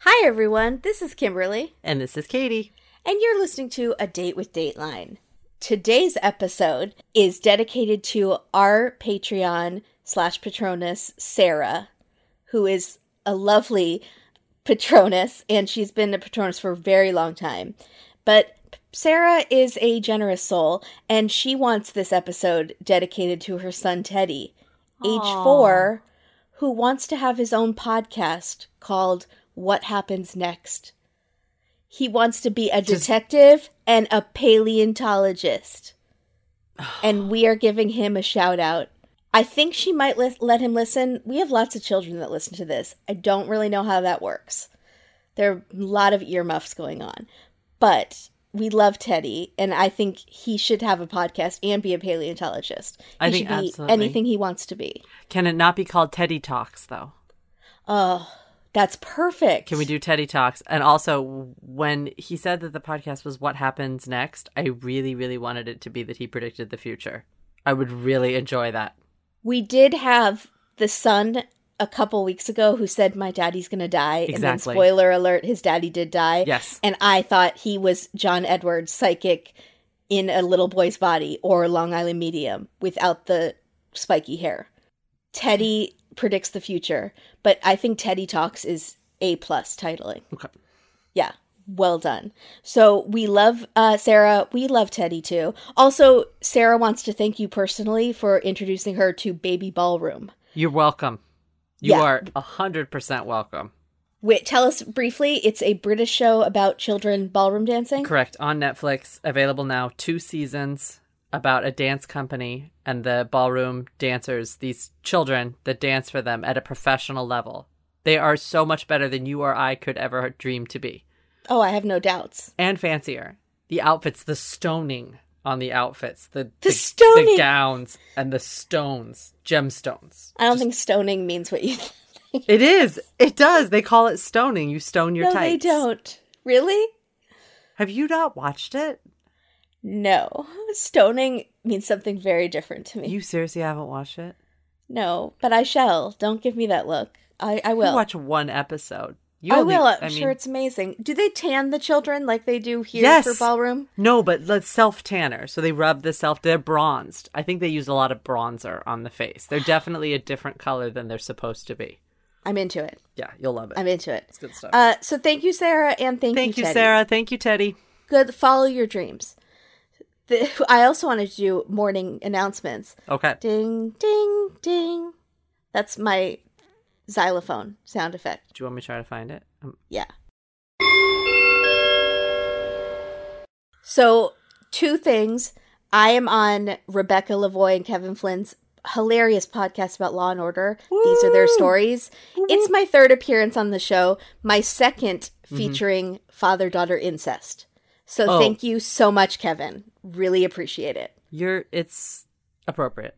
Hi, everyone. This is Kimberly, And this is Katie. and you're listening to A Date with Dateline. Today's episode is dedicated to our Patreon slash Patronus, Sarah, who is a lovely Patronus, and she's been a Patronus for a very long time. But Sarah is a generous soul, and she wants this episode dedicated to her son Teddy, age four, who wants to have his own podcast called What Happens Next. He wants to be a Just- detective and a paleontologist. and we are giving him a shout out. I think she might li- let him listen. We have lots of children that listen to this. I don't really know how that works. There are a lot of earmuffs going on. But we love Teddy, and I think he should have a podcast and be a paleontologist. He I think should be absolutely. anything he wants to be. Can it not be called Teddy Talks, though? Oh, that's perfect. Can we do Teddy Talks? And also, when he said that the podcast was What Happens Next, I really, really wanted it to be that he predicted the future. I would really enjoy that. We did have the son a couple weeks ago who said my daddy's gonna die, and then Exactly. spoiler alert, his daddy did die. Yes. and I thought he was John Edwards, psychic in a little boy's body or Long Island medium without the spiky hair. Teddy predicts the future, but I think Teddy Talks is A plus titling. Okay. Yeah, well done. So we love uh, Sarah. We love Teddy too. Also, Sarah wants to thank you personally for introducing her to Baby Ballroom. You're welcome. You Yeah. are a 100% welcome. Wait, tell us briefly. It's a British show about children ballroom dancing. Correct. On Netflix, available now, two seasons about a dance company and the ballroom dancers, these children that dance for them at a professional level. They are so much better than you or I could ever dream to be. Oh, I have no doubts. And fancier. The outfits, the stoning on the outfits, the, The stoning! the gowns, and the stones, gemstones. I don't think stoning means what you think. It is. It does. They call it stoning. You stone your no, tights. they don't. Really? Have you not watched it? No. Stoning means something very different to me. You seriously haven't watched it? no, but I shall. Don't give me that look. I, I You will. watch one episode. You I only- will. I'm I mean, sure it's amazing. Do they tan the children like they do here Yes. for ballroom? No, but let's self tanner. So they rub the self. They're bronzed. I think they use a lot of bronzer on the face. They're definitely a different color than they're supposed to be. I'm into it. Yeah, you'll love it. I'm into it. it's good stuff. Uh, so thank you, Sarah, and thank, you. Thank you, Teddy. Sarah. Thank you, Teddy. Good. Follow your dreams. The, I also wanted to do morning announcements. Okay. Ding, ding, ding. That's my xylophone sound effect. Do you want me to try to find it? Um, Yeah. So, two things. I am on Rebecca Lavoie and Kevin Flynn's hilarious podcast about Law and Order. These are their Woo! stories. It's my third appearance on the show, my 2nd Mm-hmm. featuring father daughter incest. So, Oh. thank you so much, Kevin. Really appreciate it. you're. It's appropriate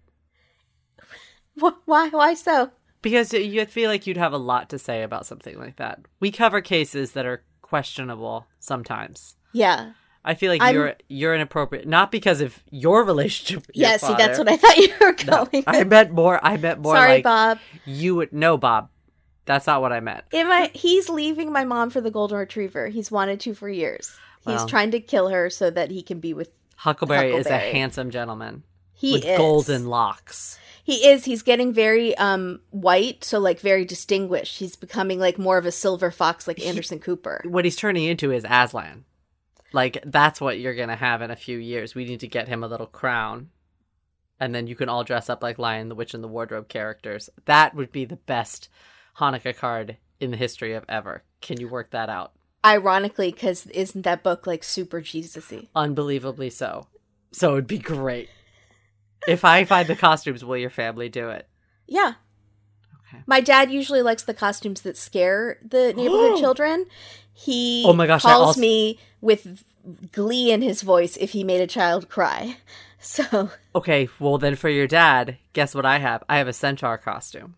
Why? Why so? because you feel like you'd have a lot to say about something like that. We cover cases that are questionable sometimes. Yeah. I feel like I'm- you're you're inappropriate, not because of your relationship. With Yeah, see, that's what I thought you were No, going I with. meant more. I meant more Sorry, like Bob. you would. No, Bob, that's not what I meant. Am I, he's leaving my mom for the golden retriever. He's wanted to for years. He's Well. trying to kill her so that he can be with. Huckleberry, is a handsome gentleman He with is golden locks. He is. He's getting very um white, so like very distinguished. He's becoming like more of a silver fox, like Anderson Cooper. What he's turning into is Aslan. Like that's what you're gonna have in a few years. We need to get him a little crown, and then you can all dress up like Lion, the Witch, and the Wardrobe characters. That would be the best Hanukkah card in the history of ever. Can you work that out? Ironically, because isn't that book like super Jesusy? Unbelievably so. So it'd be great. If I find the costumes, will your family do it? Yeah. Okay. My dad usually likes the costumes that scare the neighborhood children. He Oh my gosh, calls also- me with glee in his voice if he made a child cry. So Okay, well then for your dad, guess what I have? I have a centaur costume.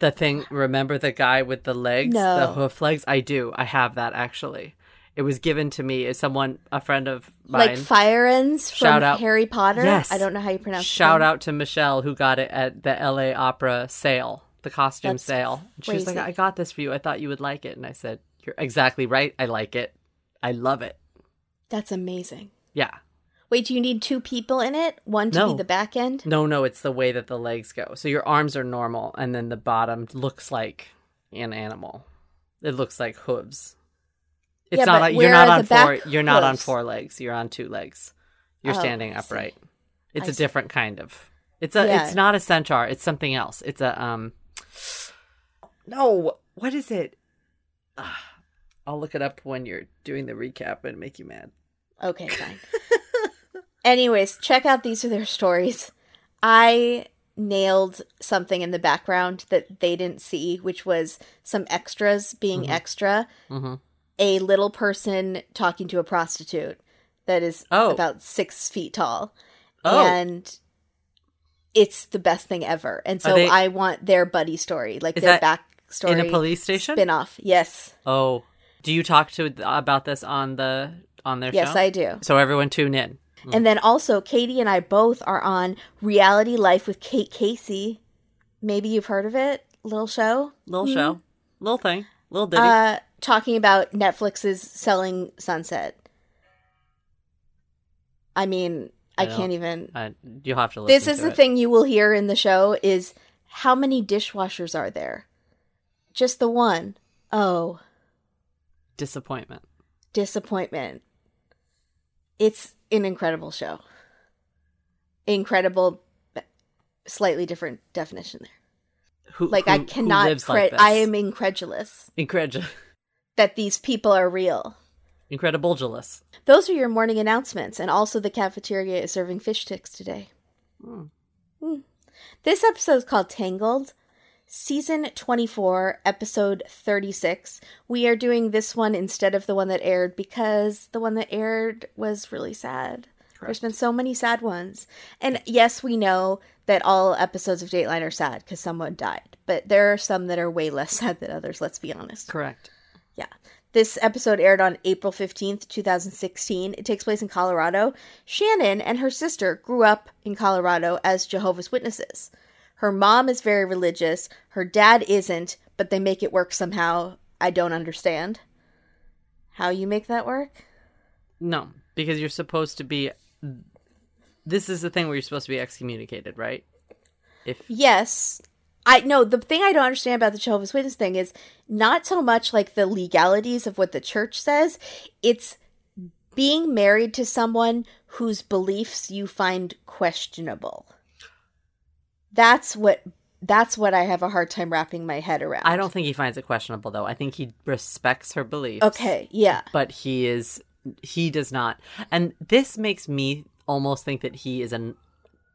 The thing, remember the guy with the legs, No. the hoof legs? I do. I have that actually. It was given to me as someone, a friend of mine. like Firenze from Shout out- Harry Potter. Yes. I don't know how you pronounce. Shout it. out to Michelle who got it at the LA Opera sale. the costume That's sale. And she was like, "I got this for you. I thought you would like it." And I said, "You're exactly right. I like it. I love it." That's amazing. Yeah. Wait, do you need two people in it? One to No. be the back end? No, no, it's the way that the legs go. So your arms are normal, and then the bottom looks like an animal. It looks like hooves. It's Yeah, not. but you're where not on four. You're not on four legs. You're on two legs. You're Oh, standing upright. It's I a see. different kind of. It's a. Yeah. It's not a centaur. It's something else. It's a um. No, what is it? Ah, I'll look it up when you're doing the recap and make you mad. Okay, fine. Anyways, check out these are their stories. I nailed something in the background that they didn't see, which was some extras being extra. Mm-hmm. A little person talking to a prostitute that is Oh. about six feet tall. Oh. And it's the best thing ever. And so they- I want their buddy story, like Is their backstory. In a police station. spin off. Yes. Oh, do you talk to about this on the on their Yes, show? I do. So everyone tune in. And then also, Katie and I both are on Reality Life with Kate Casey. Maybe you've heard of it, little show. Little show, little thing, little ditty. Uh, talking about Netflix's selling Sunset. I mean, I, I can't even. Uh, you'll have to listen. This is to the it. thing you will hear in the show: is how many dishwashers are there? Just the one. Oh, Disappointment. disappointment. It's an incredible show. Incredible, slightly different definition there. Who, Like I who- who cannot. cre- like? I am incredulous Incredulous that these people are real. incredibleulous. Those are your morning announcements, and also the cafeteria is serving fish sticks today. Hmm. Hmm. This episode is called Tangled, season 24, episode 36. We are doing this one instead of the one that aired because the one that aired was really sad. There's been so many sad ones. And yes, we know that all episodes of Dateline are sad because someone died, but there are some that are way less sad than others, let's be honest. Correct. Yeah. This episode aired on April 15th, 2016. It takes place in Colorado. Shannon and her sister grew up in Colorado as Jehovah's Witnesses. Her mom is very religious, her dad isn't, but they make it work somehow. I don't understand how you make that work. No, because you're supposed to be. This is the thing where you're supposed to be excommunicated, right? If Yes. I no, the thing I don't understand about the Jehovah's Witness thing is not so much like the legalities of what the church says, it's being married to someone whose beliefs you find questionable. That's what that's what I have a hard time wrapping my head around. I don't think he finds it questionable, though. I think he respects her beliefs. Okay, yeah. but he is he does not and this makes me almost think that he is an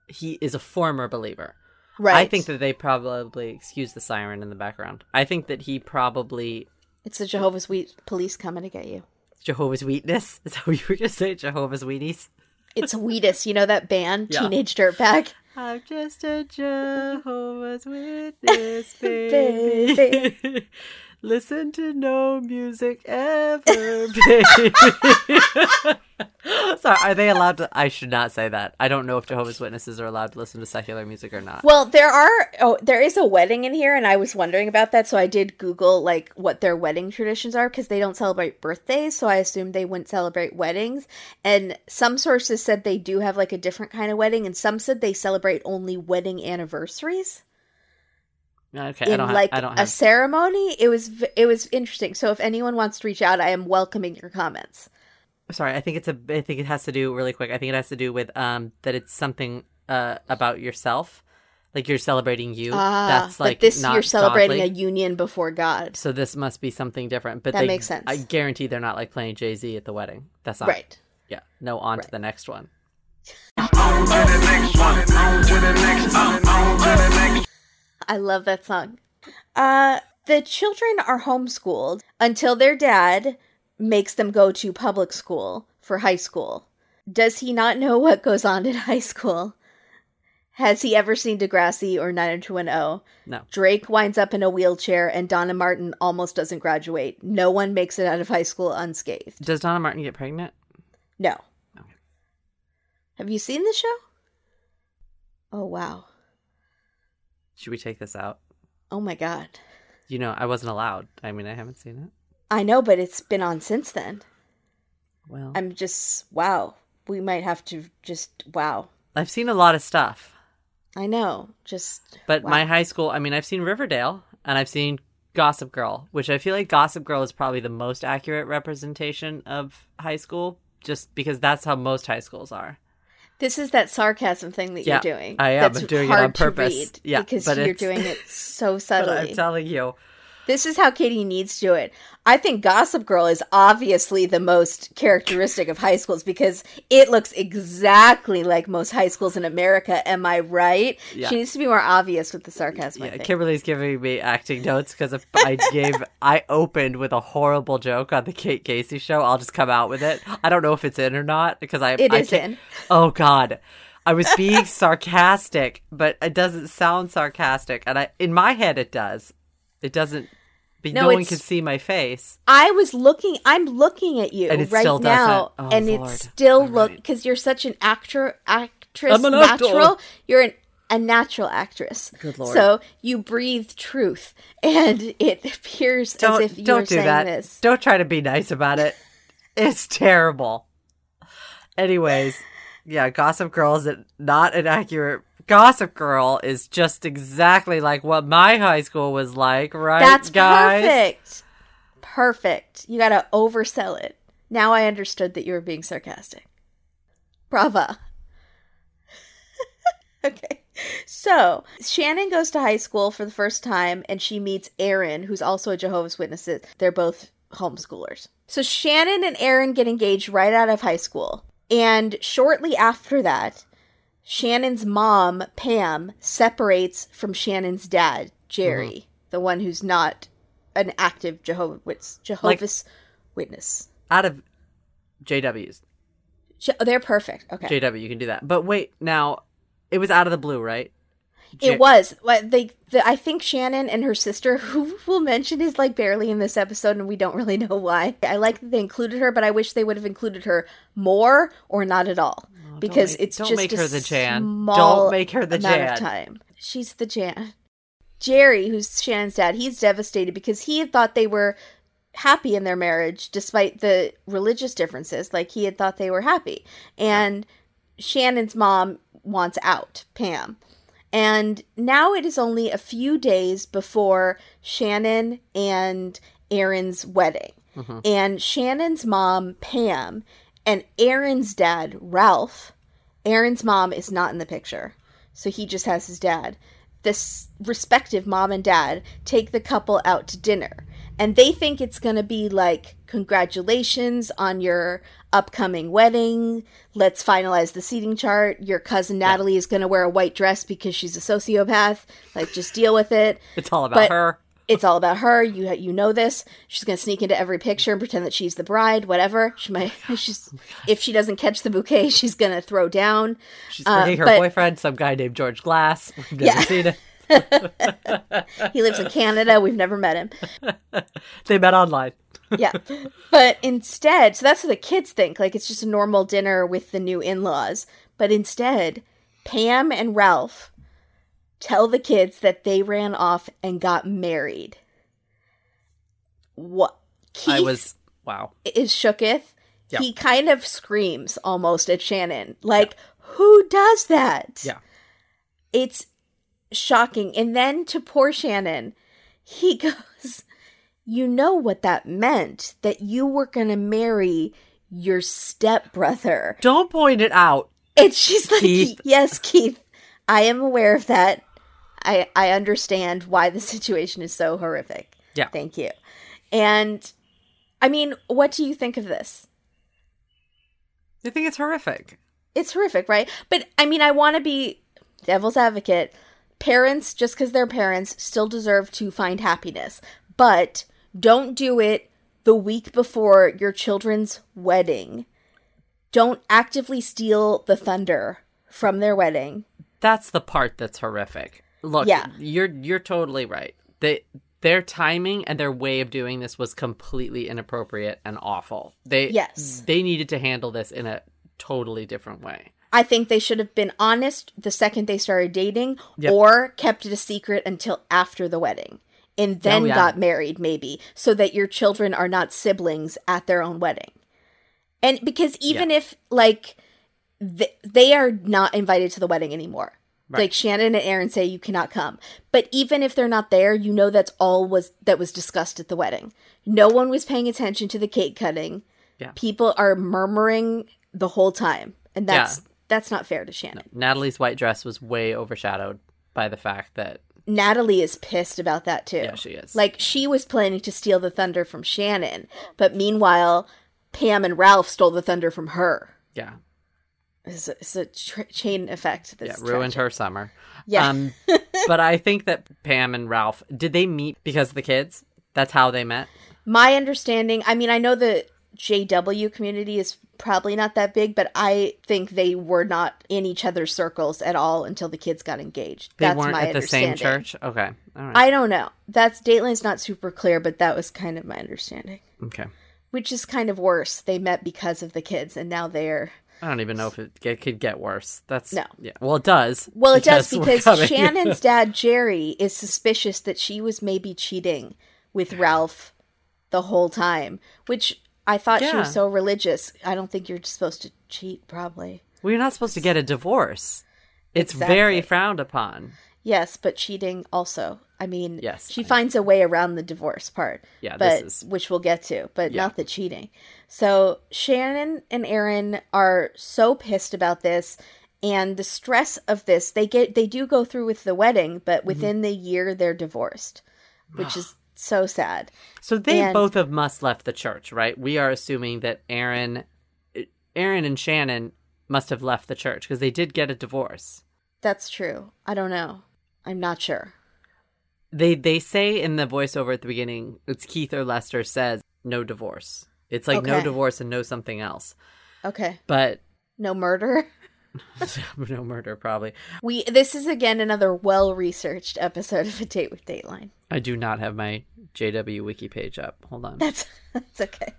he is a former believer Right. i think that they probably excuse the siren in the background i think that he probably it's the Jehovah's we- police coming to get you. jehovah's witness is that what you were gonna say jehovah's weenies It's Wheatus, you know that band, Yeah. Teenage Dirtbag? i'm just a jehovah's witness Baby. baby listen to no music ever baby. Sorry are they allowed to i should not say that. I don't know if jehovah's witnesses are allowed to listen to secular music or not. Well, there are oh, there is a wedding in here, and I was wondering about that, so I did Google like what their wedding traditions are because they don't celebrate birthdays, so I assumed they wouldn't celebrate weddings. And some sources said they do have like a different kind of wedding, and some said they celebrate only wedding anniversaries Okay, I in don't have, like I don't a ceremony. It was v- it was interesting. So if anyone wants to reach out, I am welcoming your comments. Sorry, I think it's a. I think it has to do really quick. I think it has to do with um that it's something uh about yourself, like you're celebrating you. Ah, That's like but this not you're celebrating godly. a union before God, So this must be something different. But That they, makes sense. I guarantee they're not like playing Jay Z at the wedding. That's not right? Yeah. No. On to Right. the next one. I love that song. Uh, the children are homeschooled until their dad makes them go to public school for high school. Does he not know what goes on in high school? Has he ever seen Degrassi or 90210? No. Drake winds up in a wheelchair and Donna Martin almost doesn't graduate. No one makes it out of high school unscathed. Does Donna Martin get pregnant? No. Okay. Have you seen the show? Oh, wow. Should we take this out? Oh my god. You know, I wasn't allowed. I mean, I haven't seen it. I know, but it's been on since then. Well, I'm just wow. We might have to just wow. I've seen a lot of stuff. I know. Just But wow. my high school, I mean, I've seen Riverdale and I've seen Gossip Girl, which I feel like Gossip Girl is probably the most accurate representation of high school, just because that's how most high schools are. This is that sarcasm thing that Yeah, you're doing. I am. That's doing it on purpose. Yeah, because you're doing it so But subtly. I'm telling you, this is how Katie needs to do it. I think Gossip Girl is obviously the most characteristic of high schools because it looks exactly like most high schools in America. Am I right? Yeah. She needs to be more obvious with the sarcasm. I yeah. Kimberly's giving me acting notes because if I gave, I opened with a horrible joke on the Kate Casey show. I'll just come out with it. I don't know if it's in or not because I It I is in. Oh God, I was being sarcastic, but it doesn't sound sarcastic, and I in my head it does. It doesn't. But No, no, one can see my face. I was looking. I'm looking at you And it right still now. Oh, and Lord. it still look because you're such an actor, actress, I'm an actor. natural. You're an, a natural actress. Good Lord. So you breathe truth, and it appears Don't as if you're don't do saying that. this. Don't try to be nice about it. it's terrible. Anyways, yeah, Gossip Girl is not an accurate. Gossip Girl is just exactly like what my high school was like, right? That's guys? perfect. Perfect. You got to oversell it. Now I understood that you were being sarcastic. Brava. okay. So, Shannon goes to high school for the first time and she meets Aaron, who's also a Jehovah's Witness. They're both homeschoolers. So, Shannon and Aaron get engaged right out of high school. And shortly after that, Shannon's mom, Pam, separates from Shannon's dad, Jerry, mm-hmm. the one who's not an active Jehovah. Jehovah's Witness. Out of JW's. Je- oh, they're perfect. Okay. JW, you can do that. But wait, now it was out of the blue, right? It was. They, the, I think Shannon and her sister, who we'll mention is like barely in this episode, and we don't really know why. I like that they included her, but I wish they would have included her more or not at all, because make- it's don't just make a her the Jan. Small Don't make her the Jan. Of time. She's the Jan. Jerry, who's Shannon's dad, he's devastated because he had thought they were happy in their marriage despite the religious differences. Like he had thought they were happy, and Shannon's mom wants out, Pam. And now it is only a few days before Shannon and Aaron's wedding. Mm-hmm. And Shannon's mom, Pam, and Aaron's dad, Ralph, Aaron's mom is not in the picture. So he just has his dad. This respective mom and dad take the couple out to dinner. And they think it's going to be like, congratulations on your upcoming wedding. Let's finalize the seating chart. Your cousin Natalie is going to wear a white dress because she's a sociopath. Like, just deal with it. It's all about But- her. It's all about her. You you know this. She's gonna sneak into every picture and pretend that she's the bride. Whatever. She might. She's if she doesn't catch the bouquet, she's gonna throw down. She's uh, her but- boyfriend, some guy named George Glass. We've never Yeah. seen it. He lives in Canada. We've never met him. They met online. Yeah. But instead, so that's what the kids think. Like it's just a normal dinner with the new in laws. But instead, Pam and Ralph tell the kids that they ran off and got married. What? Keith I was wow. is shooketh. Yeah. He kind of screams almost at Shannon. Like, who does that? Yeah. It's shocking. And then to poor Shannon, he goes, You know what that meant? That you were going to marry your stepbrother. Don't point it out. And she's like, Keith. Yes, Keith, I am aware of that. I, I understand why the situation is so horrific. Yeah. Thank you. And I mean, what do you think of this? I think it's horrific. It's horrific, right? But I mean, I want to be devil's advocate. Parents, just because they're parents, still deserve to find happiness. But don't do it the week before your children's wedding. Don't actively steal the thunder from their wedding. That's the part that's horrific. Look, Yeah. you're you're totally right. They their timing and their way of doing this was completely inappropriate and awful. They Yes. they needed to handle this in a totally different way. I think they should have been honest the second they started dating Yep. or kept it a secret until after the wedding and oh, then Oh, yeah. got married maybe so that your children are not siblings at their own wedding. And because even if like th- they are not invited to the wedding anymore. Right. Like Shannon and Aaron say you cannot come. But even if they're not there, you know that's all was that was discussed at the wedding. No one was paying attention to the cake cutting. Yeah. People are murmuring the whole time. And that's that's not fair to Shannon. Natalie's white dress was way overshadowed by the fact that Natalie is pissed about that too. Yeah, she is. Like she was planning to steal the thunder from Shannon, but meanwhile, Pam and Ralph stole the thunder from her. yeah, It's a, it's a tra- chain effect. yeah ruined tragic. her summer. Yeah. Um, but I think that Pam and Ralph did they meet because of the kids? That's how they met. My understanding, I mean, I know the JW community is probably not that big, but I think they were not in each other's circles at all until the kids got engaged. They That's weren't my at the same church. Okay, all right, I don't know. That's Dateline's not super clear, but that was kind of my understanding. okay. Which is kind of worse. They met because of the kids, and now they're I don't even know if it, it could get worse. That's No. Yeah, well, it does. Well, it does because Shannon's dad, Jerry, is suspicious that she was maybe cheating with Ralph the whole time, which I thought she was so religious. I don't think you're supposed to cheat, probably. well, you're not supposed to get a divorce. It's Exactly. very frowned upon. Yes, but cheating also. I mean, Yes, she I- finds a way around the divorce part. Yeah, but this is- which we'll get to, but Yeah. not the cheating. So Shannon and Aaron are so pissed about this and the stress of this. They get they do go through with the wedding, but Mm-hmm. within the year they're divorced, which is so sad. So they And- both have must left the church, right? We are assuming that Aaron, Aaron and Shannon must have left the church because they did get a divorce. That's true. I don't know. I'm not sure. They they say in the voiceover at the beginning, it's Keith or Lester says no divorce. It's like no divorce and no something else, Okay. but No murder. no murder probably. We this is again another well-researched episode of A Date with Dateline. I do not have my JW wiki page up. Hold on. That's that's okay.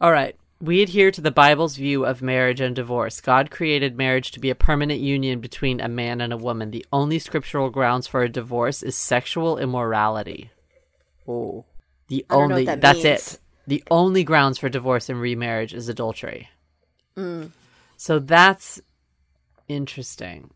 All right. We adhere to the Bible's view of marriage and divorce. God created marriage to be a permanent union between a man and a woman. The only scriptural grounds for a divorce is sexual immorality. Oh. The I don't know only that that's means. it. The only grounds for divorce and remarriage is adultery. Mm. So that's interesting.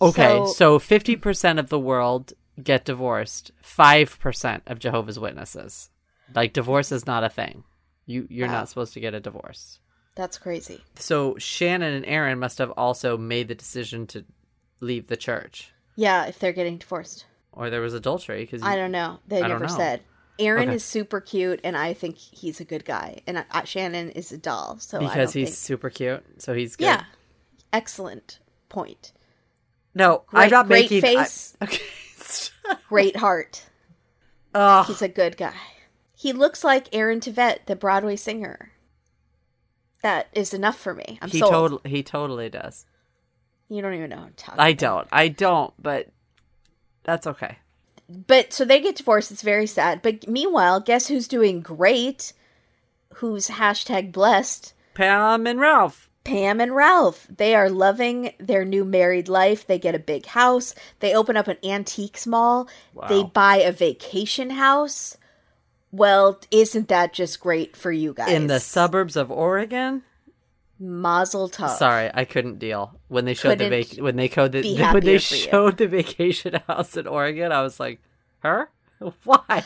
Okay, So- so fifty percent of the world get divorced. Five percent of Jehovah's Witnesses. Like divorce is not a thing. You you're Wow. not supposed to get a divorce. That's crazy. So Shannon and Aaron must have also made the decision to leave the church, Yeah, if they're getting divorced. or there was adultery because I don't know. They I never know. said. Aaron Okay. is super cute, and I think he's a good guy. And I, I- Shannon is a doll, so I because he's think. super cute. So he's good. Yeah, excellent point. No, Great- I'm not great making. I- face. okay. Great heart. oh, He's a good guy. He looks like Aaron Tveit, the Broadway singer. That is enough for me. I'm he sold. totally he totally does. You don't even know what I'm talking. I about. don't. I don't. But that's okay. But so they get divorced. It's very sad. But meanwhile, guess who's doing great? Who's hashtag blessed? Pam and Ralph. Pam and Ralph. They are loving their new married life. They get a big house. They open up an antiques mall. They buy a vacation house. Well, isn't that just great for you guys? in the suburbs of Oregon. Mazel tov. Sorry, I couldn't deal when they showed the Couldn't vac- when they showed the when they for you. showed the vacation house in Oregon. I was like, her? Why?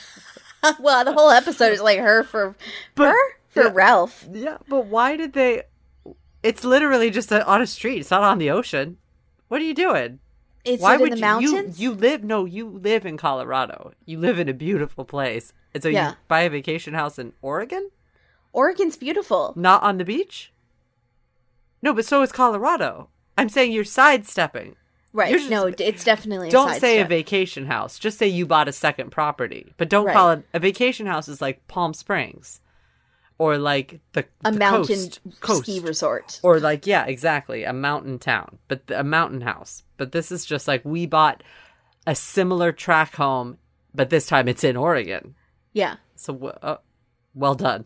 well, the whole episode is like her for But- her for yeah. Ralph. Yeah, but why did they? It's literally just on a street. It's not on the ocean. What are you doing? Is why would in the you, mountains? you? You live no, you live in Colorado. You live in a beautiful place, and so Yeah. you buy a vacation house in Oregon, Oregon's beautiful. not on the beach. No, but so is Colorado. I'm saying you're sidestepping. Right. You're just- no, it's definitely a don't say a vacation house. Just say you bought a second property. But don't Right. call it a vacation house. Is like Palm Springs, or like the a the mountain coast, coast. ski resort. or like yeah, exactly a mountain town, but th- a mountain house. But this is just like we bought a similar track home, but this time it's in Oregon. Yeah. So uh, well done.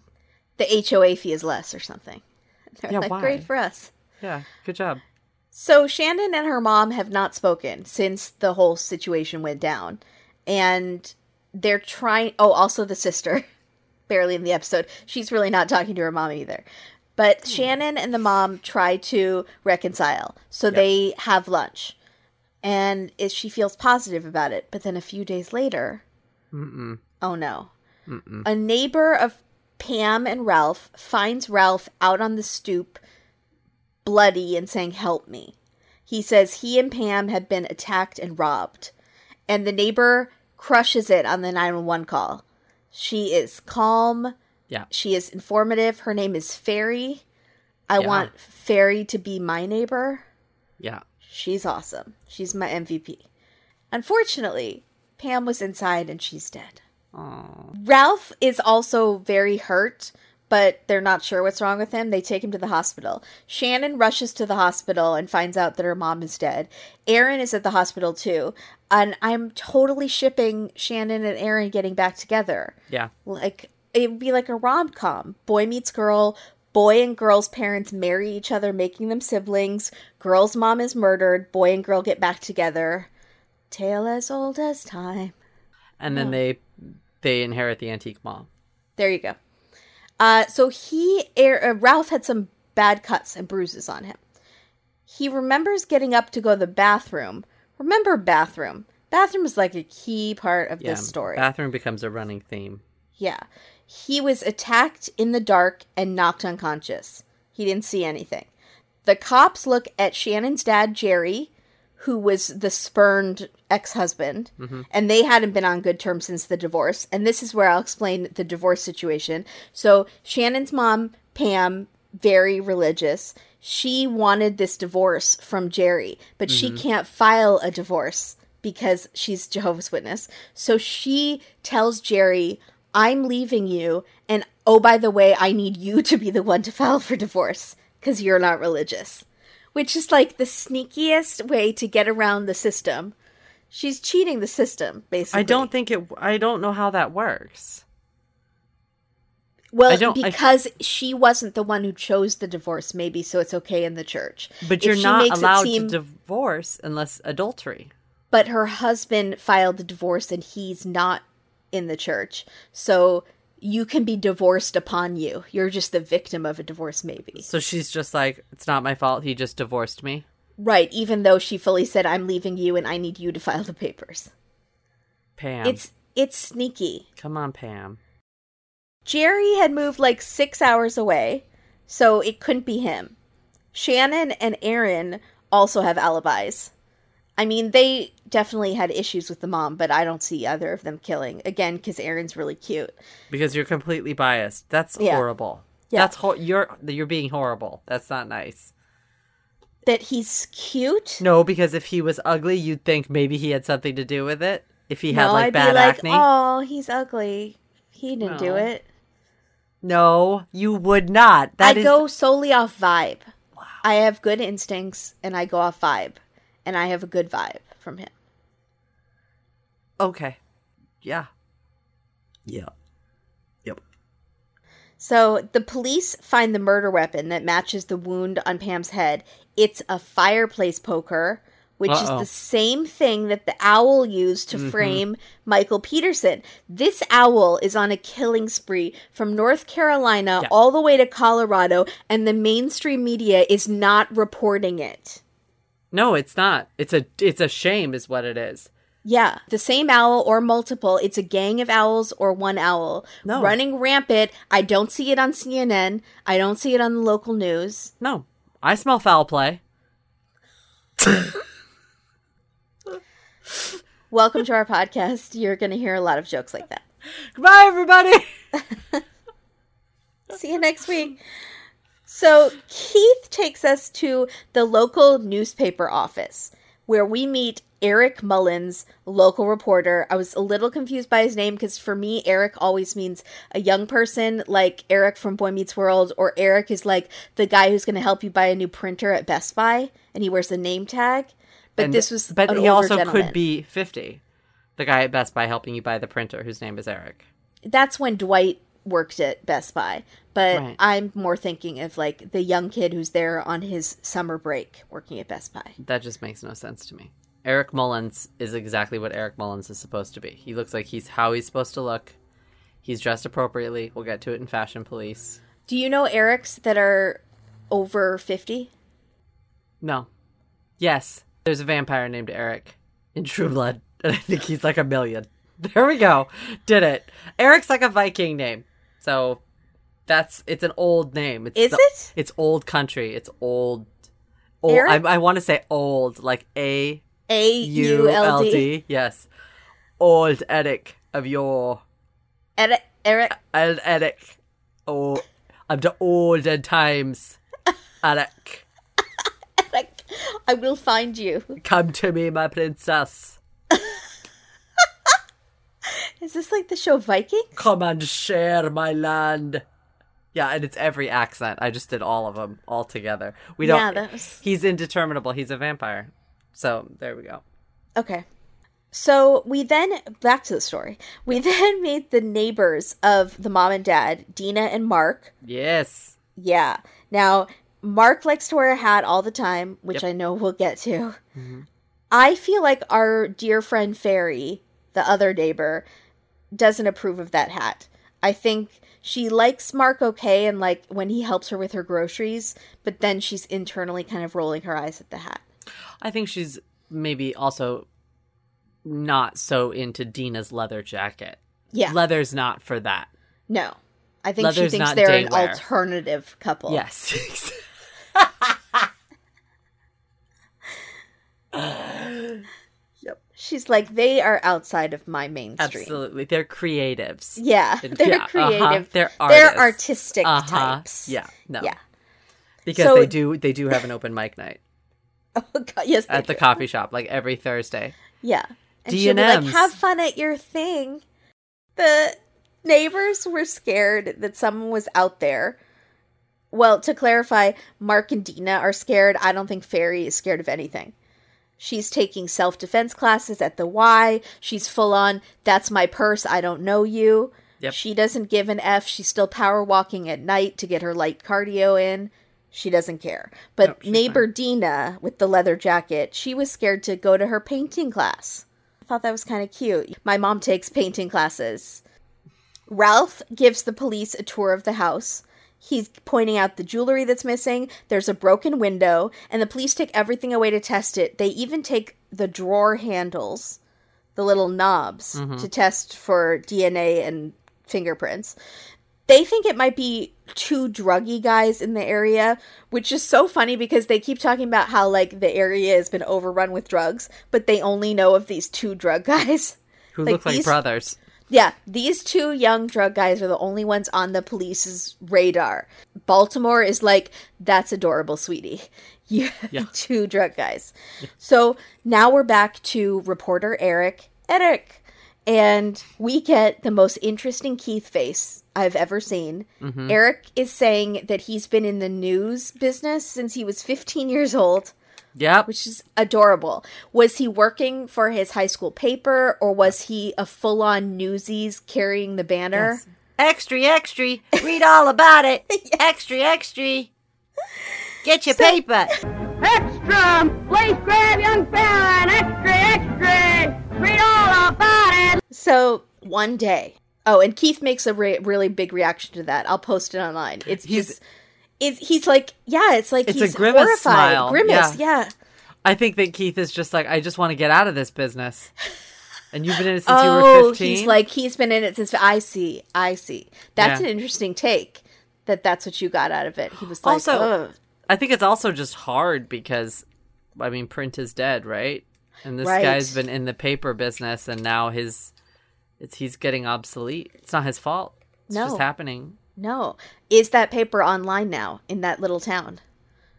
The HOA fee is less or something. They're Yeah, like, why? great for us. Yeah, good job. So Shannon and her mom have not spoken since the whole situation went down. And they're trying oh, also the sister. Barely in the episode. She's really not talking to her mom either. But hmm. Shannon and the mom try to reconcile. So they have lunch. And it, she feels positive about it. But then a few days later, Mm-mm. oh no. Mm-mm. A neighbor of Pam and Ralph finds Ralph out on the stoop, bloody and saying, Help me. He says he and Pam had been attacked and robbed. And the neighbor crushes it on the 911 call. She is calm. Yeah. She is informative. Her name is Fairy. I Yeah. want Fairy to be my neighbor. Yeah. She's awesome. She's my MVP. Unfortunately, Pam was inside and she's dead. Oh. Ralph is also very hurt, but they're not sure what's wrong with him. They take him to the hospital. Shannon rushes to the hospital and finds out that her mom is dead. Aaron is at the hospital too. And I'm totally shipping Shannon and Aaron getting back together. Yeah. Like, it would be like a rom com. Boy meets girl. Boy and girl's parents marry each other, making them siblings. Girl's mom is murdered. Boy and girl get back together. Tale as old as time. And then oh. they they inherit the antique mom. There you go. Uh, so he, er, uh, Ralph had some bad cuts and bruises on him. He remembers getting up to go to the bathroom. Remember bathroom. Bathroom is like a key part of Yeah. this story. Bathroom becomes a running theme. yeah. He was attacked in the dark and knocked unconscious. He didn't see anything. The cops look at Shannon's dad, Jerry, who was the spurned ex husband, mm-hmm. and they hadn't been on good terms since the divorce. And this is where I'll explain the divorce situation. So, Shannon's mom, Pam, very religious, she wanted this divorce from Jerry, but she mm-hmm. can't file a divorce because she's Jehovah's Witness. So she tells Jerry, I'm leaving you, and oh, by the way, I need you to be the one to file for divorce because you're not religious. Which is like the sneakiest way to get around the system. She's cheating the system, basically. I don't think it. I don't know how that works. Well, don't- I- because she wasn't the one who chose the divorce, maybe, so it's okay in the church. But If you're not allowed seem- to divorce unless adultery. but her husband filed the divorce and he's not in the church. So you can be divorced upon you. You're just the victim of a divorce, maybe. So she's just like, it's not my fault. He just divorced me. Right, even though she fully said, I'm leaving you and I need you to file the papers. Pam, It's it's sneaky. come on, Pam. Jerry had moved like six hours away, so it couldn't be him. Shannon and Aaron also have alibis. I mean, they definitely had issues with the mom, but I don't see either of them killing. Again, because Aaron's really cute. Because you're completely biased. That's Yeah. horrible. Yeah. That's ho- you're you're being horrible. That's not nice. That he's cute? No, because if he was ugly, you'd think maybe he had something to do with it. If he had no, like I'd bad like, acne. oh, he's ugly. He didn't do it. No, you would not. That I is go solely off vibe. Wow. I have good instincts, and I go off vibe, and I have a good vibe from him. okay. Yeah. Yeah. Yep. So the police find the murder weapon that matches the wound on Pam's head. It's a fireplace poker, which Uh-oh. is the same thing that the owl used to mm-hmm. frame Michael Peterson. This owl is on a killing spree from North Carolina Yeah. all the way to Colorado, and the mainstream media is not reporting it. No, it's not. It's a it's a shame is what it is. Yeah, the same owl or multiple. It's a gang of owls or one owl No. running rampant. I don't see it on CNN. I don't see it on the local news. No. I smell foul play. Welcome to our podcast. You're going to hear a lot of jokes like that. Goodbye everybody. See you next week. So, Keith takes us to the local newspaper office where we meet Eric Mullins, local reporter. I was a little confused by his name because for me, Eric always means a young person like Eric from Boy Meets World, or Eric is like the guy who's going to help you buy a new printer at Best Buy and he wears the name tag. But And- this was But he also gentleman. could be 50. The guy at Best Buy helping you buy the printer whose name is Eric. That's when Dwight worked at Best Buy, but Right. I'm more thinking of like the young kid who's there on his summer break working at Best Buy. That just makes no sense to me. Eric Mullins is exactly what Eric Mullins is supposed to be. He looks like he's how he's supposed to look. He's dressed appropriately. We'll get to it in Fashion Police. Do you know Erics that are over 50? No. Yes, there's a vampire named Eric in True Blood, and I think he's like a million. There we go. Did it. Eric's like a Viking name. So that's it's an old name. It's Is the- it? It's old country. It's old. old? I, I want to say old, like A A U L D. Yes. Old Eric of your Eric. Eric. old Eric. Oh, of the olden times. Eric, Eric. I will find you. come to me, my princess. Is this like the show Viking? Come and share my land. Yeah, and it's every accent. I just did all of them all together. We don't. Yeah, that was- He's indeterminable. He's a vampire. So there we go. Okay. So we then back to the story. We then meet the neighbors of the mom and dad, Dina and Mark. Yes. Yeah. Now, Mark likes to wear a hat all the time, which Yep. I know we'll get to. Mm-hmm. I feel like our dear friend Fairy, the other neighbor, doesn't approve of that hat. I think she likes Mark okay and like when he helps her with her groceries, but then she's internally kind of rolling her eyes at the hat. I think she's maybe also not so into Dina's leather jacket. Yeah. Leather's not for that. no. I think she thinks they're an daywear. alternative couple. Yes. She's like, they are outside of my mainstream. Absolutely. They're creatives. Yeah. They're yeah, uh-huh. creative. They're artists. They're artistic Uh-huh. types. Yeah. No. Yeah. Because So- they do they do have an open mic night Oh, God. Yes. they at the do. coffee shop like every Thursday. Yeah. And she'll be like, D&Ms. have fun at your thing. The neighbors were scared that someone was out there. Well, to clarify, Mark and Dina are scared. I don't think Fairy is scared of anything. She's taking self defense classes at the Y. She's full on, that's my purse, I don't know you. Yep. She doesn't give an F. She's still power walking at night to get her light cardio in. She doesn't care. But she's neighbor Dina with the leather jacket, she was scared to go to her painting class. I thought that was kind of cute. My mom takes painting classes. Ralph gives the police a tour of the house. He's pointing out the jewelry that's missing. There's a broken window, and the police take everything away to test it. They even take the drawer handles, the little knobs, mm-hmm. to test for DNA and fingerprints. They think it might be two druggy guys in the area, which is so funny because they keep talking about how like the area has been overrun with drugs, but they only know of these two drug guys. Who Like look like these- brothers. Yeah, these two young drug guys are the only ones on the police's radar. Baltimore is like, that's adorable, sweetie. You Yeah. two drug guys. So now we're back to reporter Eric. Eric. And we get the most interesting Keith face I've ever seen. Mm-hmm. Eric is saying that he's been in the news business since he was 15 years old Yep. which is adorable. Was he working for his high school paper or was he a full on newsies carrying the banner? Extra, extra. Read all about it. Extra, extra. Get your paper. Extra! Please grab young fella and extra, extra! Read all about it! So one day, oh, and Keith makes a re- really big reaction to that. I'll post it online. It's He's- just. It's, he's like, yeah, it's like It's a he's grimace horrified. smile. Grimace, Yeah. yeah. I think that Keith is just like, I just want to get out of this business. And you've been in it since Oh, you were 15? he's like, he's been in it since. I see, I see. That's Yeah. an interesting take. That that's what you got out of it. He was like, Also- Ugh. I think it's also just hard because, I mean, print is dead, right? And this Right. guy's been in the paper business, and now his, it's he's getting obsolete. It's not his fault. It's No. just happening. No. Is that paper online now in that little town?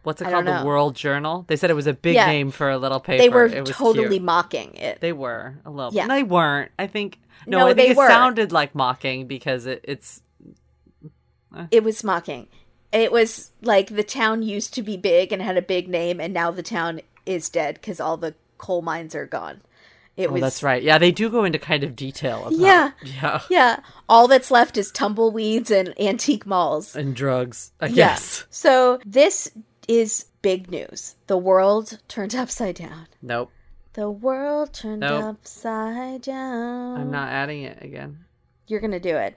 What's it I called? The. World Journal. They said it was a big Yeah. name for a little paper. They were it was totally cute. mocking it. They were a little. Yeah. They weren't. I think. No, No, I think they it were. sounded like mocking because it, it's. Eh. it was mocking. It was like the town used to be big and had a big name, and now the town is dead because all the coal mines are gone. It Oh, was that's right. Yeah, they do go into kind of detail about Yeah. yeah. Yeah. All that's left is tumbleweeds and antique malls. And drugs, I Yeah. guess. So this is big news. The world turned upside down. Nope. The world turned Nope. upside down. I'm not adding it again. You're gonna do it.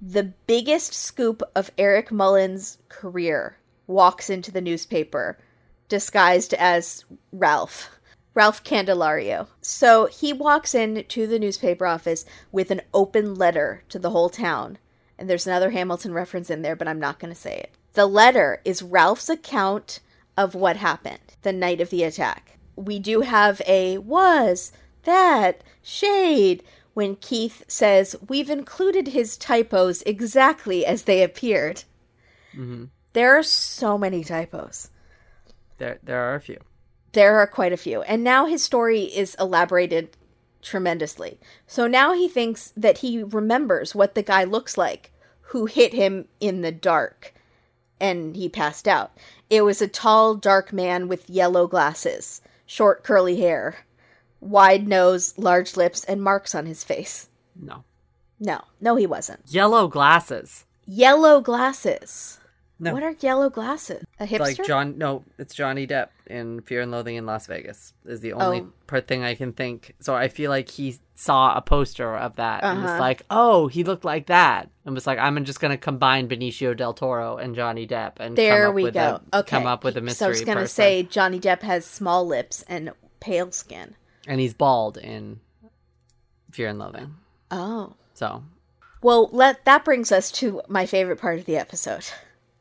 The biggest scoop of Eric Mullins' career walks into the newspaper, disguised as Ralph. Ralph Candelario. So he walks in to the newspaper office with an open letter to the whole town. And there's another Hamilton reference in there, but I'm not going to say it. The letter is Ralph's account of what happened the night of the attack. We do have a was, that, shade, when Keith says, We've included his typos exactly as they appeared. Mm-hmm. There are so many typos. There there are a few. There are quite a few. And now his story is elaborated tremendously. So now he thinks that he remembers what the guy looks like who hit him in the dark and he passed out. It was a tall, dark man with yellow glasses, short, curly hair, wide nose, large lips, and marks on his face. No. No, no, he wasn't. Yellow glasses. Yellow glasses. No. What are yellow glasses? A hipster? Like John no, it's Johnny Depp in Fear and Loathing in Las Vegas is the only Oh. part thing I can think. So I feel like he saw a poster of that and was Uh-huh. like, "Oh, he looked like that." And was like, "I'm just going to combine Benicio del Toro and Johnny Depp and There come up we with go. A, okay. Come up with a mystery So I was gonna say Johnny Depp has small lips and pale skin. and he's bald in Fear and Loathing. Oh. So, Well, let that brings us to my favorite part of the episode.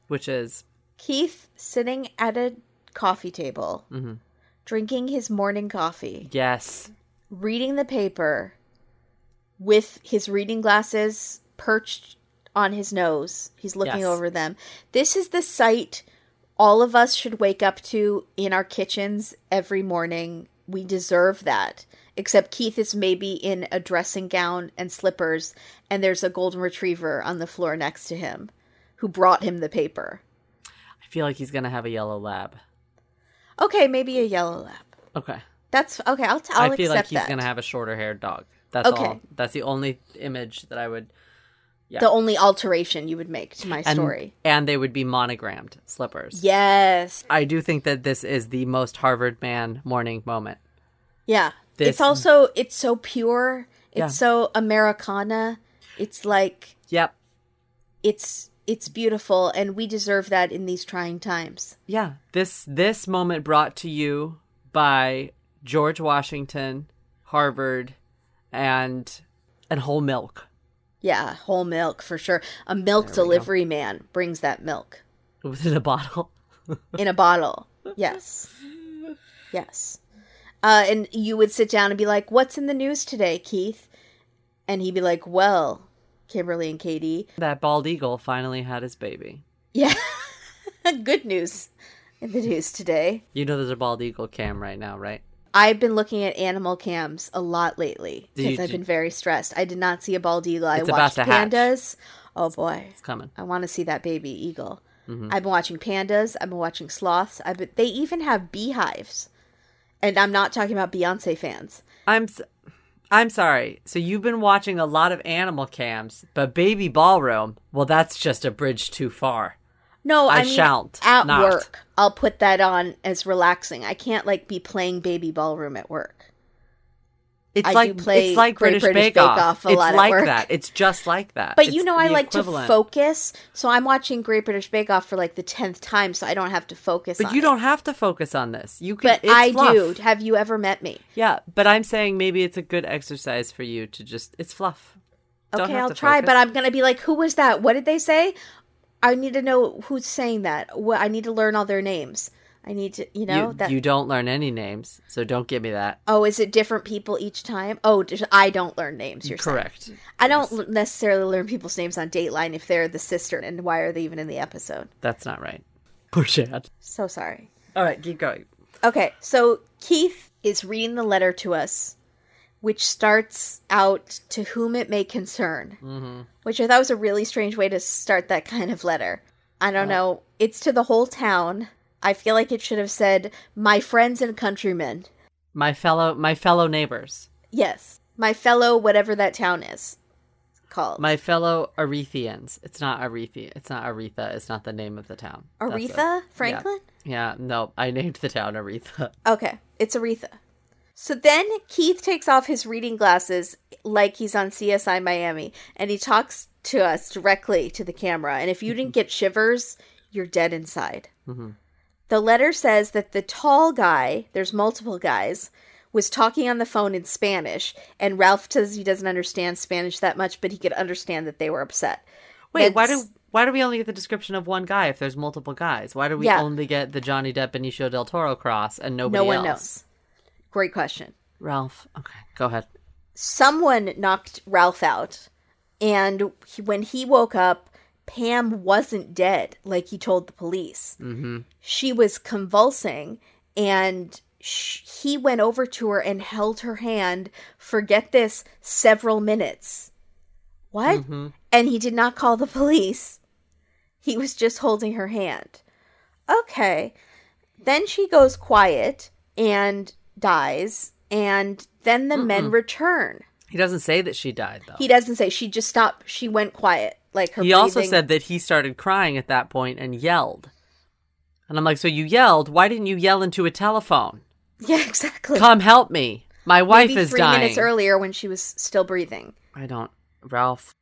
Which is Keith sitting at a coffee table, Mm-hmm. drinking his morning coffee, yes, reading the paper with his reading glasses perched on his nose. He's looking Yes. over them. This is the sight all of us should wake up to in our kitchens every morning. We deserve that. Except Keith is maybe in a dressing gown and slippers, and there's a golden retriever on the floor next to him who brought him the paper. I feel like he's going to have a yellow lab. Okay, maybe a yellow lab. Okay. That's okay. I'll, t- I'll I feel like he's that. gonna have a shorter haired dog. That's Okay. all. That's the only image that I would. Yeah. the only alteration you would make to my And, story. and they would be monogrammed slippers. Yes. I do think that this is the most Harvard man morning moment. Yeah. This- It's also it's so pure. It's Yeah. so Americana. It's like Yep. it's it's beautiful and we deserve that in these trying times. Yeah. This this moment brought to you by George Washington, Harvard, and and whole milk. Yeah, whole milk for sure. A milk delivery man brings that milk Within a bottle. in a bottle. Yes. Yes. Uh, and you would sit down and be like, "What's in the news today, Keith?" And he'd be like, "Well, Kimberly and Katie, That bald eagle finally had his baby. Yeah. Good news in the news today. You know there's a bald eagle cam right now, right? I've been looking at animal cams a lot lately because I've been very stressed. I did not see a bald eagle. I watched to hatch. pandas. Oh boy. It's coming. I want to see that baby eagle. Mm-hmm. I've been watching pandas. I've been watching sloths. I've been, they even have beehives. And I'm not talking about Beyonce fans. I'm I'm sorry. So you've been watching a lot of animal cams, but baby ballroom, well that's just a bridge too far. No, I, I mean, shan't At not. work, I'll put that on as relaxing. I can't like be playing baby ballroom at work. It's I like play it's like British, British Bake, Bake Off. Off a it's lot like that. It's just like that. But It's you know, I like equivalent. to focus, so I'm watching Great British Bake Off for like the tenth time, so I don't have to focus. But you it. don't have to focus on this. You can. But it's I fluff. do. Have you ever met me? Yeah, but I'm saying maybe it's a good exercise for you to just. It's fluff. Don't Okay, I'll try, focus. but I'm gonna be like, who was that? What did they say? I need to know who's saying that. What I need to learn all their names. I need to, you know, you, that. you don't learn any names, so don't give me that. oh, is it different people each time? Oh, I don't learn names. You're saying. Correct. I don't necessarily learn people's names on Dateline if they're the sister, and why are they even in the episode? That's not right. Poor Shad. So sorry. All right, keep going. Okay, so Keith is reading the letter to us, which starts out to whom it may concern, mm-hmm. which I thought was a really strange way to start that kind of letter. I don't know. It's to the whole town. I feel like it should have said, my friends and countrymen. My fellow my fellow neighbors. Yes. My fellow, whatever that town is called. My fellow Arethians. It's not Arethi. It's not Aretha. It's not the name of the town. Aretha Franklin? Yeah, no, I named the town Aretha. Okay, it's Aretha. So then Keith takes off his reading glasses like he's on CSI Miami and he talks to us directly to the camera. And if you didn't get shivers, you're dead inside. Mm-hmm. The letter says that the tall guy, there's multiple guys, was talking on the phone in Spanish. And Ralph says he doesn't understand Spanish that much, but he could understand that they were upset. Wait, why do why do we only get the description of one guy if there's multiple guys? Why do we Yeah. only get the Johnny Depp Benicio del Toro cross and nobody else? no one else? knows? Great question. Ralph. Okay, go ahead. someone knocked Ralph out, and he, when he woke up, Pam wasn't dead like he told the police. Mm-hmm. She was convulsing, and sh- he went over to her and held her hand for get this several minutes. What? And he did not call the police. He was just holding her hand. Okay. Then she goes quiet and dies, and then the men return. He doesn't say that she died though. He doesn't say she just stopped. She went quiet, like her. He also said that he started crying at that point and yelled. And I'm like, so you yelled? Why didn't you yell into a telephone? "Yeah, exactly." Come help me. My wife Maybe is three dying. minutes earlier when she was still breathing. I don't. Ralph,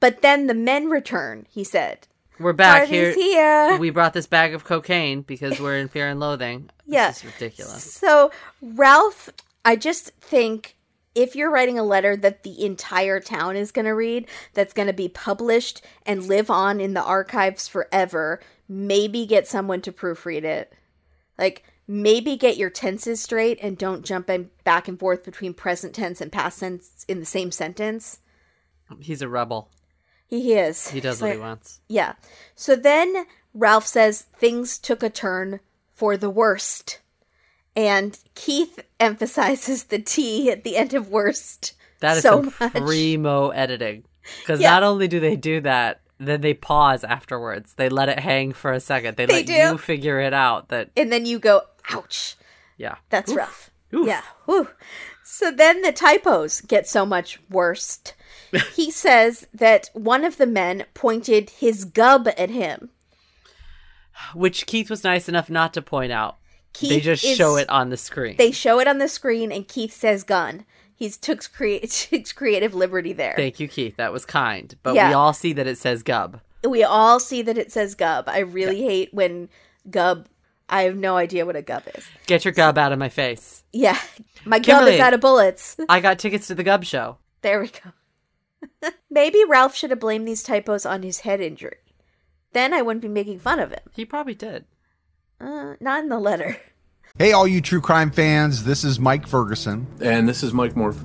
But then the men return. He said, we're back "Party's here. here." We brought this bag of cocaine because we're in Fear and Loathing. Yeah. This ridiculous. So Ralph, I just think if you're writing a letter that the entire town is going to read, that's going to be published and live on in the archives forever, maybe get someone to proofread it. Like maybe get your tenses straight and don't jump in back and forth between present tense and past tense in the same sentence. He's a rebel. He is. He does He's what like- he wants. Yeah. So then Ralph says things took a turn for the worst. And Keith emphasizes the T at the end of worst. That is so some much. primo editing. Because Yeah. not only do they do that, then they pause afterwards. They let it hang for a second. They, They let do. you figure it out. That And then you go, ouch. yeah, That's rough. Oof. Yeah. Whew. So then the typos get so much worse. he says that one of the men pointed his gub at him. which Keith was nice enough not to point out. Keith they just is- show it on the screen. They show it on the screen, and Keith says gun. He's took crea- takes creative liberty there. Thank you, Keith. That was kind. But Yeah. we all see that it says Gub. we all see that it says gub. I really hate when gub. I have no idea what a gub is. Get your Gub out of my face. Yeah, my gub is out of bullets. I got tickets to the Gub show. There we go. Maybe Ralph should have blamed these typos on his head injury. Then I wouldn't be making fun of him. He probably did. Uh, not in the letter. Hey, all you true crime fans, this is Mike Ferguson, And this is Mike Morphy.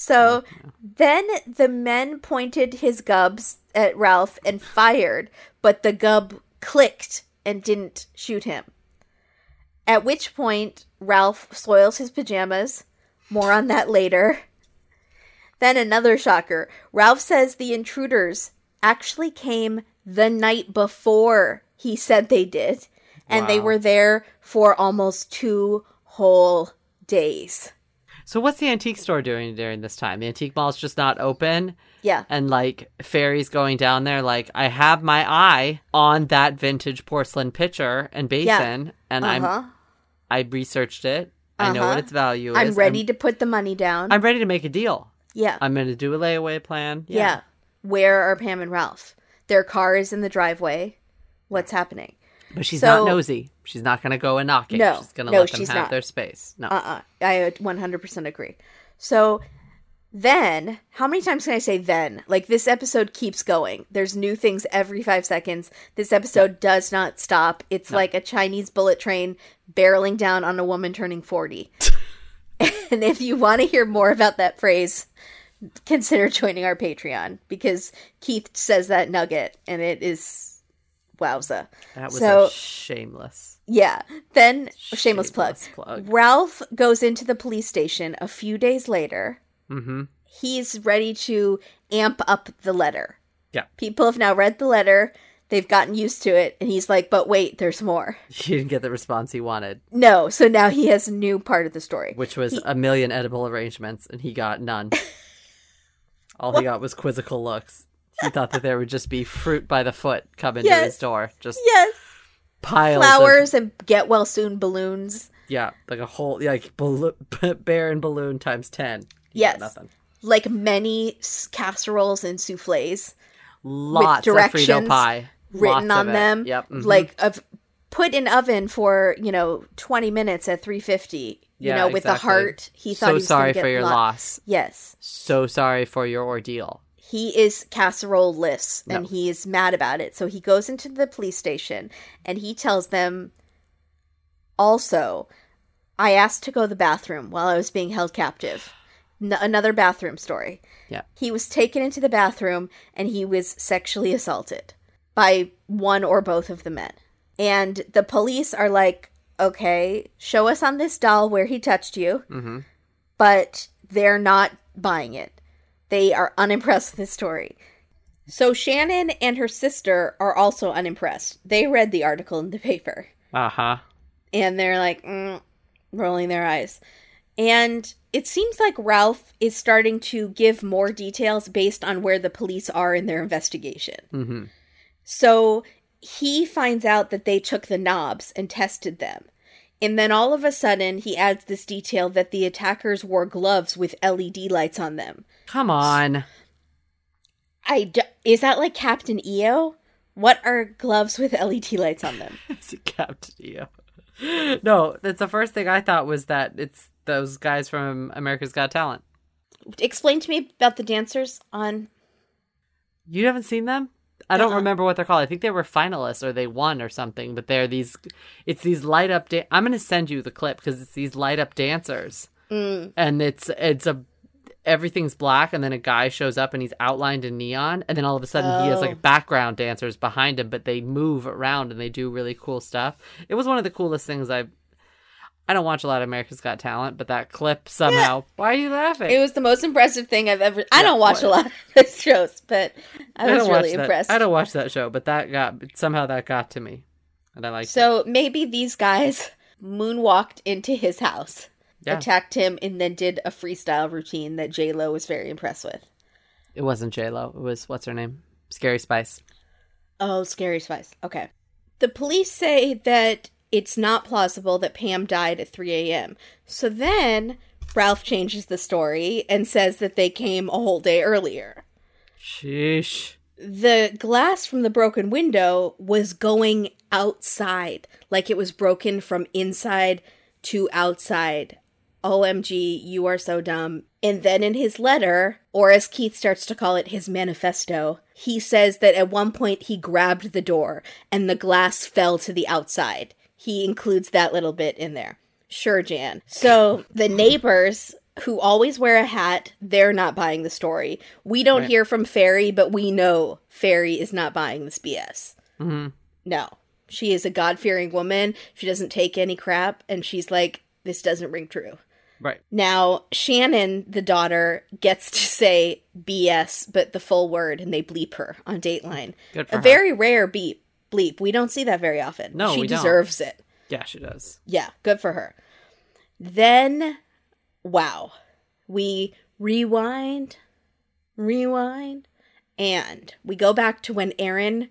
So oh, then the men pointed his gubs at Ralph and fired, but the gub clicked and didn't shoot him. At which point, Ralph soils his pajamas. More on that later. Then another shocker. Ralph says the intruders actually came the night before he said they did, and they were there for almost two whole days. So what's the antique store doing during this time? The antique mall's just not open. Yeah. And like Fairy's going down there, like I have my eye on that vintage porcelain pitcher and basin, and Uh I'm. I researched it. I know Uh-huh. what its value is. I'm ready to put the money down. I'm ready to make a deal. yeah. I'm going to do a layaway plan. yeah. Where are Pam and Ralph? Their car is in the driveway. What's happening? But she's So- not nosy. She's not going to go and knocking. No. she's going to No, let them have not. their space. No. Uh uh I 100% agree. So then, how many times can I say then? Like this episode keeps going. There's new things every five seconds. This episode does not stop. It's like a Chinese bullet train barreling down on a woman turning 40. And if you want to hear more about that phrase, consider joining our Patreon because Keith says that nugget and it is wowza. That was So- a shameless. Yeah. Then shameless, plug. Plug. Ralph goes into the police station a few days later. Mm-hmm. He's ready to amp up the letter. Yeah. People have now read the letter. They've gotten used to it, and he's like, "But wait, there's more." He didn't get the response he wanted, No, so now he has a new part of the story. which was He- a million edible arrangements, and he got none. All he got was quizzical looks. He thought that there would just be fruit by the foot coming to his door, just yes, piles of flowers and get well soon balloons. yeah, like a whole like ballo- bear and balloon times ten. He Yes. nothing. Like many casseroles and souffles Lots of directions Frito pie written Lots on of them. Yep. mhm. Like of put in oven for you know twenty minutes at three fifty. You Yeah, know, with the heart. He thought so he was sorry for your lo- loss. Yes, So sorry for your ordeal. He is casserole less and No. he is mad about it. So he goes into the police station and he tells them also, I asked to go to the bathroom while I was being held captive. N- another bathroom story. Yeah. He was taken into the bathroom and he was sexually assaulted by one or both of the men. And the police are like, okay, show us on this doll where he touched you. Mhm. But they're not buying it. They are unimpressed with the story. So Shannon and her sister are also unimpressed. They read the article in the paper Uh huh. and they're like mm, rolling their eyes. And it seems like Ralph is starting to give more details based on where the police are in their investigation. Mm-hmm. So he finds out that they took the knobs and tested them. And then all of a sudden, he adds this detail that the attackers wore gloves with LED lights on them. Come on. I d- is that like Captain EO? What are gloves with LED lights on them? It's a Captain EO. No, that's the first thing I thought was that it's those guys from America's Got Talent. Explain to me about the dancers on. You haven't seen them? I don't Uh-uh. remember what they're called. I think they were finalists or they won or something. But they're these. It's these light up. Da- I'm gonna send you the clip because it's these light up dancers, Mm, and it's it's a everything's black, and then a guy shows up and he's outlined in neon, and then all of a sudden he has Oh. like background dancers behind him, but they move around and they do really cool stuff. It was one of the coolest things I've. I don't watch a lot of America's Got Talent, but that clip somehow. Why are you laughing? it was the most impressive thing I've ever. I Yeah, don't watch a lot of those shows, but I was really watch that- impressed. I don't watch that show, but that got somehow that got to me, and I like. So maybe these guys moonwalked into his house, Yeah. attacked him, and then did a freestyle routine that J Lo was very impressed with. It wasn't J Lo. It was what's her name? Scary Spice. Oh, scary spice. Okay. The police say that it's not plausible that Pam died at 3 a.m. So then Ralph changes the story and says that they came a whole day earlier. Sheesh. The glass from the broken window was going outside, like it was broken from inside to outside. OMG, you are so dumb. And then in his letter, or as Keith starts to call it, his manifesto, he says that at one point he grabbed the door and the glass fell to the outside. He includes that little bit in there. Sure, Jan. So the neighbors who always wear a hat, they're not buying the story. We don't Right. hear from Fairy, but we know Fairy is not buying this BS. hmm No. She is a God fearing woman. She doesn't take any crap. And she's like, this doesn't ring true. Right. Now, Shannon, the daughter, gets to say BS, but the full word, and they bleep her on Dateline. Good for A her. very rare beep. Bleep. We don't see that very often. No, she we don't. deserves it. Yeah, she does. Yeah, good for her. Then, wow. We rewind, rewind, and we go back to when Aaron,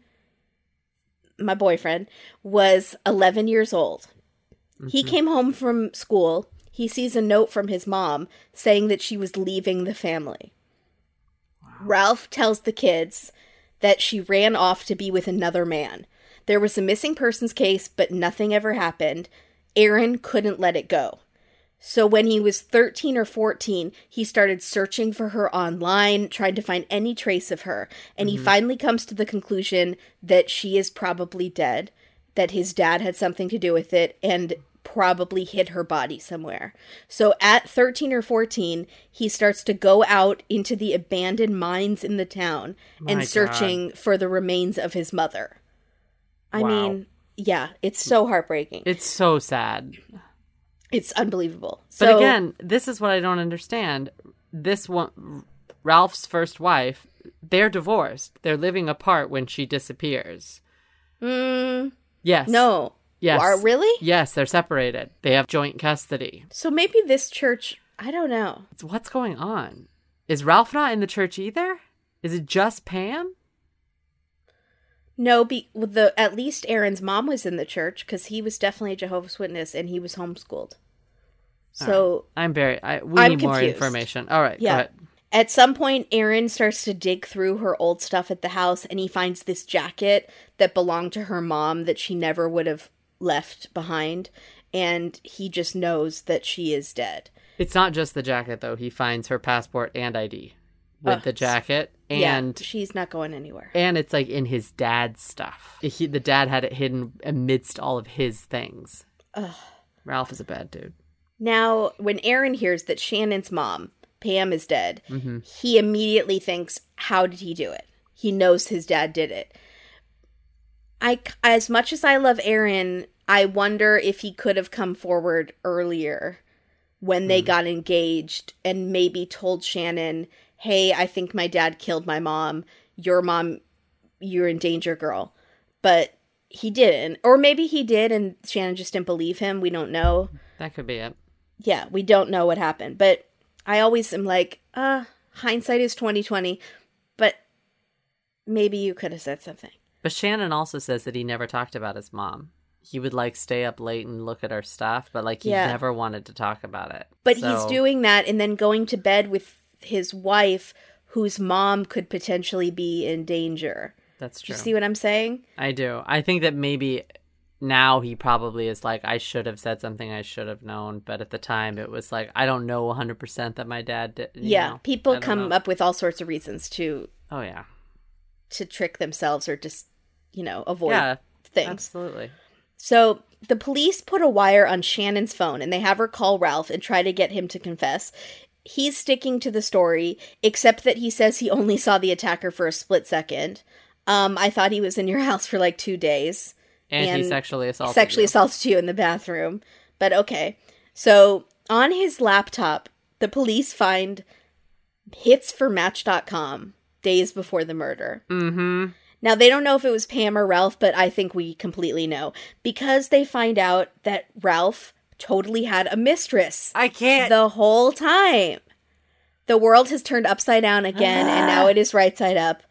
my boyfriend, was 11 years old. He Mm-hmm. came home from school. He sees a note from his mom saying that she was leaving the family. Ralph tells the kids that she ran off to be with another man. There was a missing persons case, but nothing ever happened. Aaron couldn't let it go. So when he was 13 or 14, he started searching for her online, trying to find any trace of her. And he mm-hmm. finally comes to the conclusion that she is probably dead, that his dad had something to do with it, and probably hid her body somewhere. So at 13 or 14, he starts to go out into the abandoned mines in the town My and searching for the remains of his mother. I Wow. mean, yeah, it's so heartbreaking. It's so sad. It's unbelievable. But again, this is what I don't understand. This one, Ralph's first wife, they're divorced. They're living apart when she disappears. mm, Yes. no. Yes. Are really? Yes, they're separated. They have joint custody. So maybe this church, I don't know. It's- What's going on? Is Ralph not in the church either? Is it just Pam? No, be the at least Aaron's mom was in the church because he was definitely a Jehovah's Witness and he was homeschooled. So I'm very. I, we I'm need more information. All right. Yeah. At some point, Aaron starts to dig through her old stuff at the house and he finds this jacket that belonged to her mom that she never would have left behind. And he just knows that she is dead. It's not just the jacket though. He finds her passport and ID with Ugh. the jacket, and yeah, she's not going anywhere. and it's like in his dad's stuff. He, the dad had it hidden amidst all of his things. Ralph is a bad dude. Now, when Aaron hears that Shannon's mom, Pam, is dead, Mm-hmm. he immediately thinks, How did he do it? He knows his dad did it. I, as much as I love Aaron, I wonder if he could have come forward earlier when they got engaged and maybe told Shannon, Hey, I think my dad killed my mom. Your mom, you're in danger, girl. But he didn't. Or maybe he did and Shannon just didn't believe him. We don't know That could be it. yeah, we don't know what happened, but I always am like, uh, hindsight is twenty twenty, but maybe you could have said something. But Shannon also says that he never talked about his mom. He would like stay up late and look at her stuff, but like he Yeah. never wanted to talk about it. But he's doing that and then going to bed with his wife, whose mom could potentially be in danger. That's true. you see what I'm saying? I do. I think that maybe now he probably is like, I should have said something I should have known, but at the time it was like, I don't know 100% that my dad did. yeah, know? People come know. up with all sorts of reasons to Oh, yeah. to trick themselves or just you know avoid Yeah, things. absolutely. So the police put a wire on Shannon's phone and they have her call Ralph and try to get him to confess. He's sticking to the story, except that he says he only saw the attacker for a split second. Um, I thought he was in your house for like two days. And, he sexually assaulted Sexually you. assaulted you in the bathroom. But okay. So on his laptop, the police find hits for Match.com days before the murder. Mm-hmm. Now, they don't know if it was Pam or Ralph, but I think we completely know because they find out that Ralph totally had a mistress I can't. the whole time. The world has turned upside down again, and now ah. it is right side up.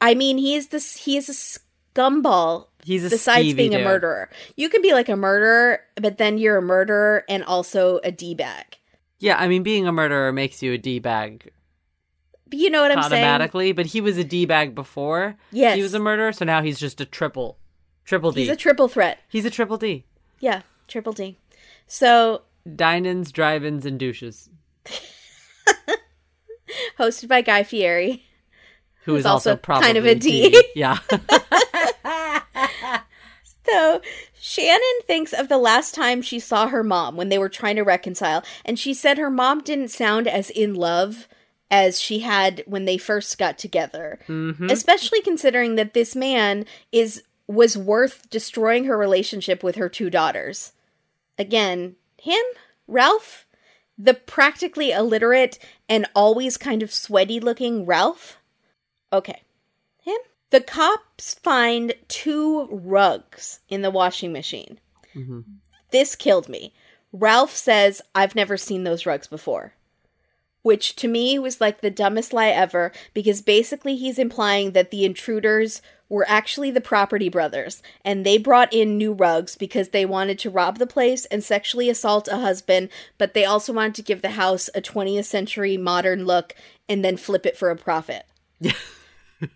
I mean, he is this. He is a scumball. He's a besides being a murderer. You can be like a murderer, but then you're a murderer and also a d bag. Yeah, I mean, being a murderer makes you a D-bag But you know what I'm saying? automatically, but he was a D-bag before Yes. he was a murderer, so now he's just a triple. Triple D. He's a triple threat. he's a triple D. Yeah, triple D. So Dinings, drive-ins, and douches. hosted by Guy Fieri. Who's also, also probably kind of a D. Yeah. So Shannon thinks of the last time she saw her mom when they were trying to reconcile, and she said her mom didn't sound as in love as she had when they first got together. Mm-hmm. Especially considering that this man is was worth destroying her relationship with her two daughters. Again, him, Ralph, the practically illiterate and always kind of sweaty looking Ralph. Okay. Him? The cops find two rugs in the washing machine. Mm-hmm. This killed me. Ralph says, I've never seen those rugs before. Which to me was like the dumbest lie ever because basically he's implying that the intruders were actually the property brothers and they brought in new rugs because they wanted to rob the place and sexually assault a husband, but they also wanted to give the house a 20th century modern look and then flip it for a profit.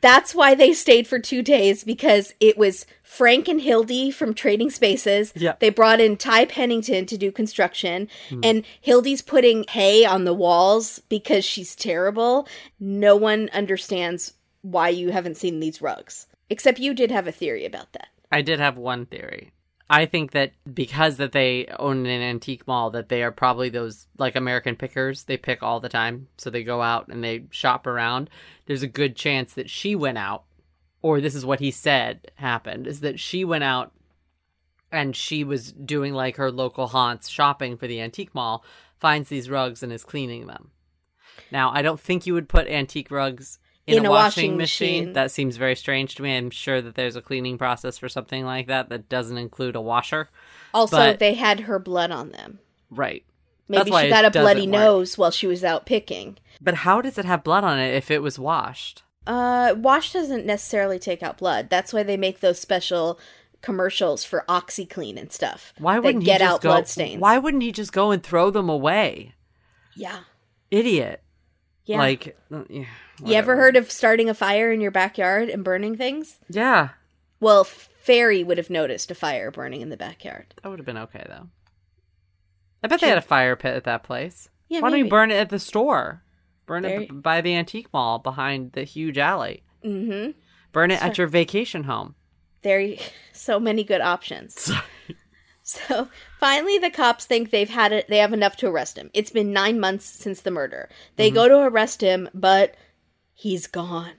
That's why they stayed for two days because it was Frank and Hildy from Trading Spaces. Yeah. They brought in Ty Pennington to do construction, hmm. and Hildy's putting hay on the walls because she's terrible. No one understands why you haven't seen these rugs. Except you did have a theory about that. I did have one theory. I think that because that they own an antique mall, that they are probably those like American pickers. They pick all the time, so they go out and they shop around. There's a good chance that she went out, or this is what he said happened: is that she went out and she was doing like her local haunts shopping for the antique mall, finds these rugs and is cleaning them. Now, I don't think you would put antique rugs in, a, washing, machine. machine. That seems very strange to me. I'm sure that there's a cleaning process for something like that that doesn't include a washer. Also, But- they had her blood on them. Right. Maybe That's she got a bloody work. nose while she was out picking. But how does it have blood on it if it was washed? Uh, wash doesn't necessarily take out blood. That's why they make those special commercials for OxiClean and stuff. Why wouldn't get he just out go? blood stains? Why wouldn't he just go and throw them away? Yeah, Idiot. yeah. Like, uh, yeah, you ever heard of starting a fire in your backyard and burning things? Yeah, Well, Fairy would have noticed a fire burning in the backyard. that would have been okay though. I bet they had a fire pit at that place. Yeah, Why don't you burn it at the store? Burn it b- by the antique mall behind the huge alley. Mm-hmm. Burn it at your vacation home. There, so many good options. So finally, the cops think they've had it. They have enough to arrest him. It's been nine months since the murder. They Mm-hmm. go to arrest him, but he's gone.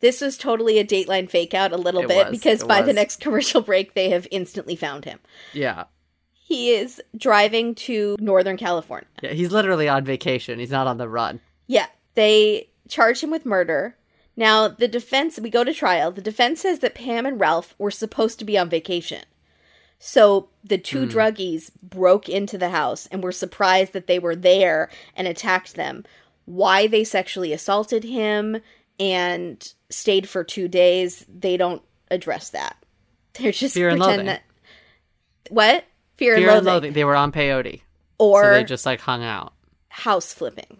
This was totally a Dateline fake out a little It bit was, because by the next commercial break, they have instantly found him. Yeah. He is driving to Northern California. Yeah, he's literally on vacation. He's not on the run. Yeah, they charge him with murder. Now, the defense, we go to trial. The defense says that Pam and Ralph were supposed to be on vacation. So the two hmm. druggies broke into the house and were surprised that they were there and attacked them. Why they sexually assaulted him and stayed for two days, they don't address that. They're just Fear and loathing. that. What? Fear, Fear and and loathing. loathing. They were on peyote, Or so they just like hung out, house flipping.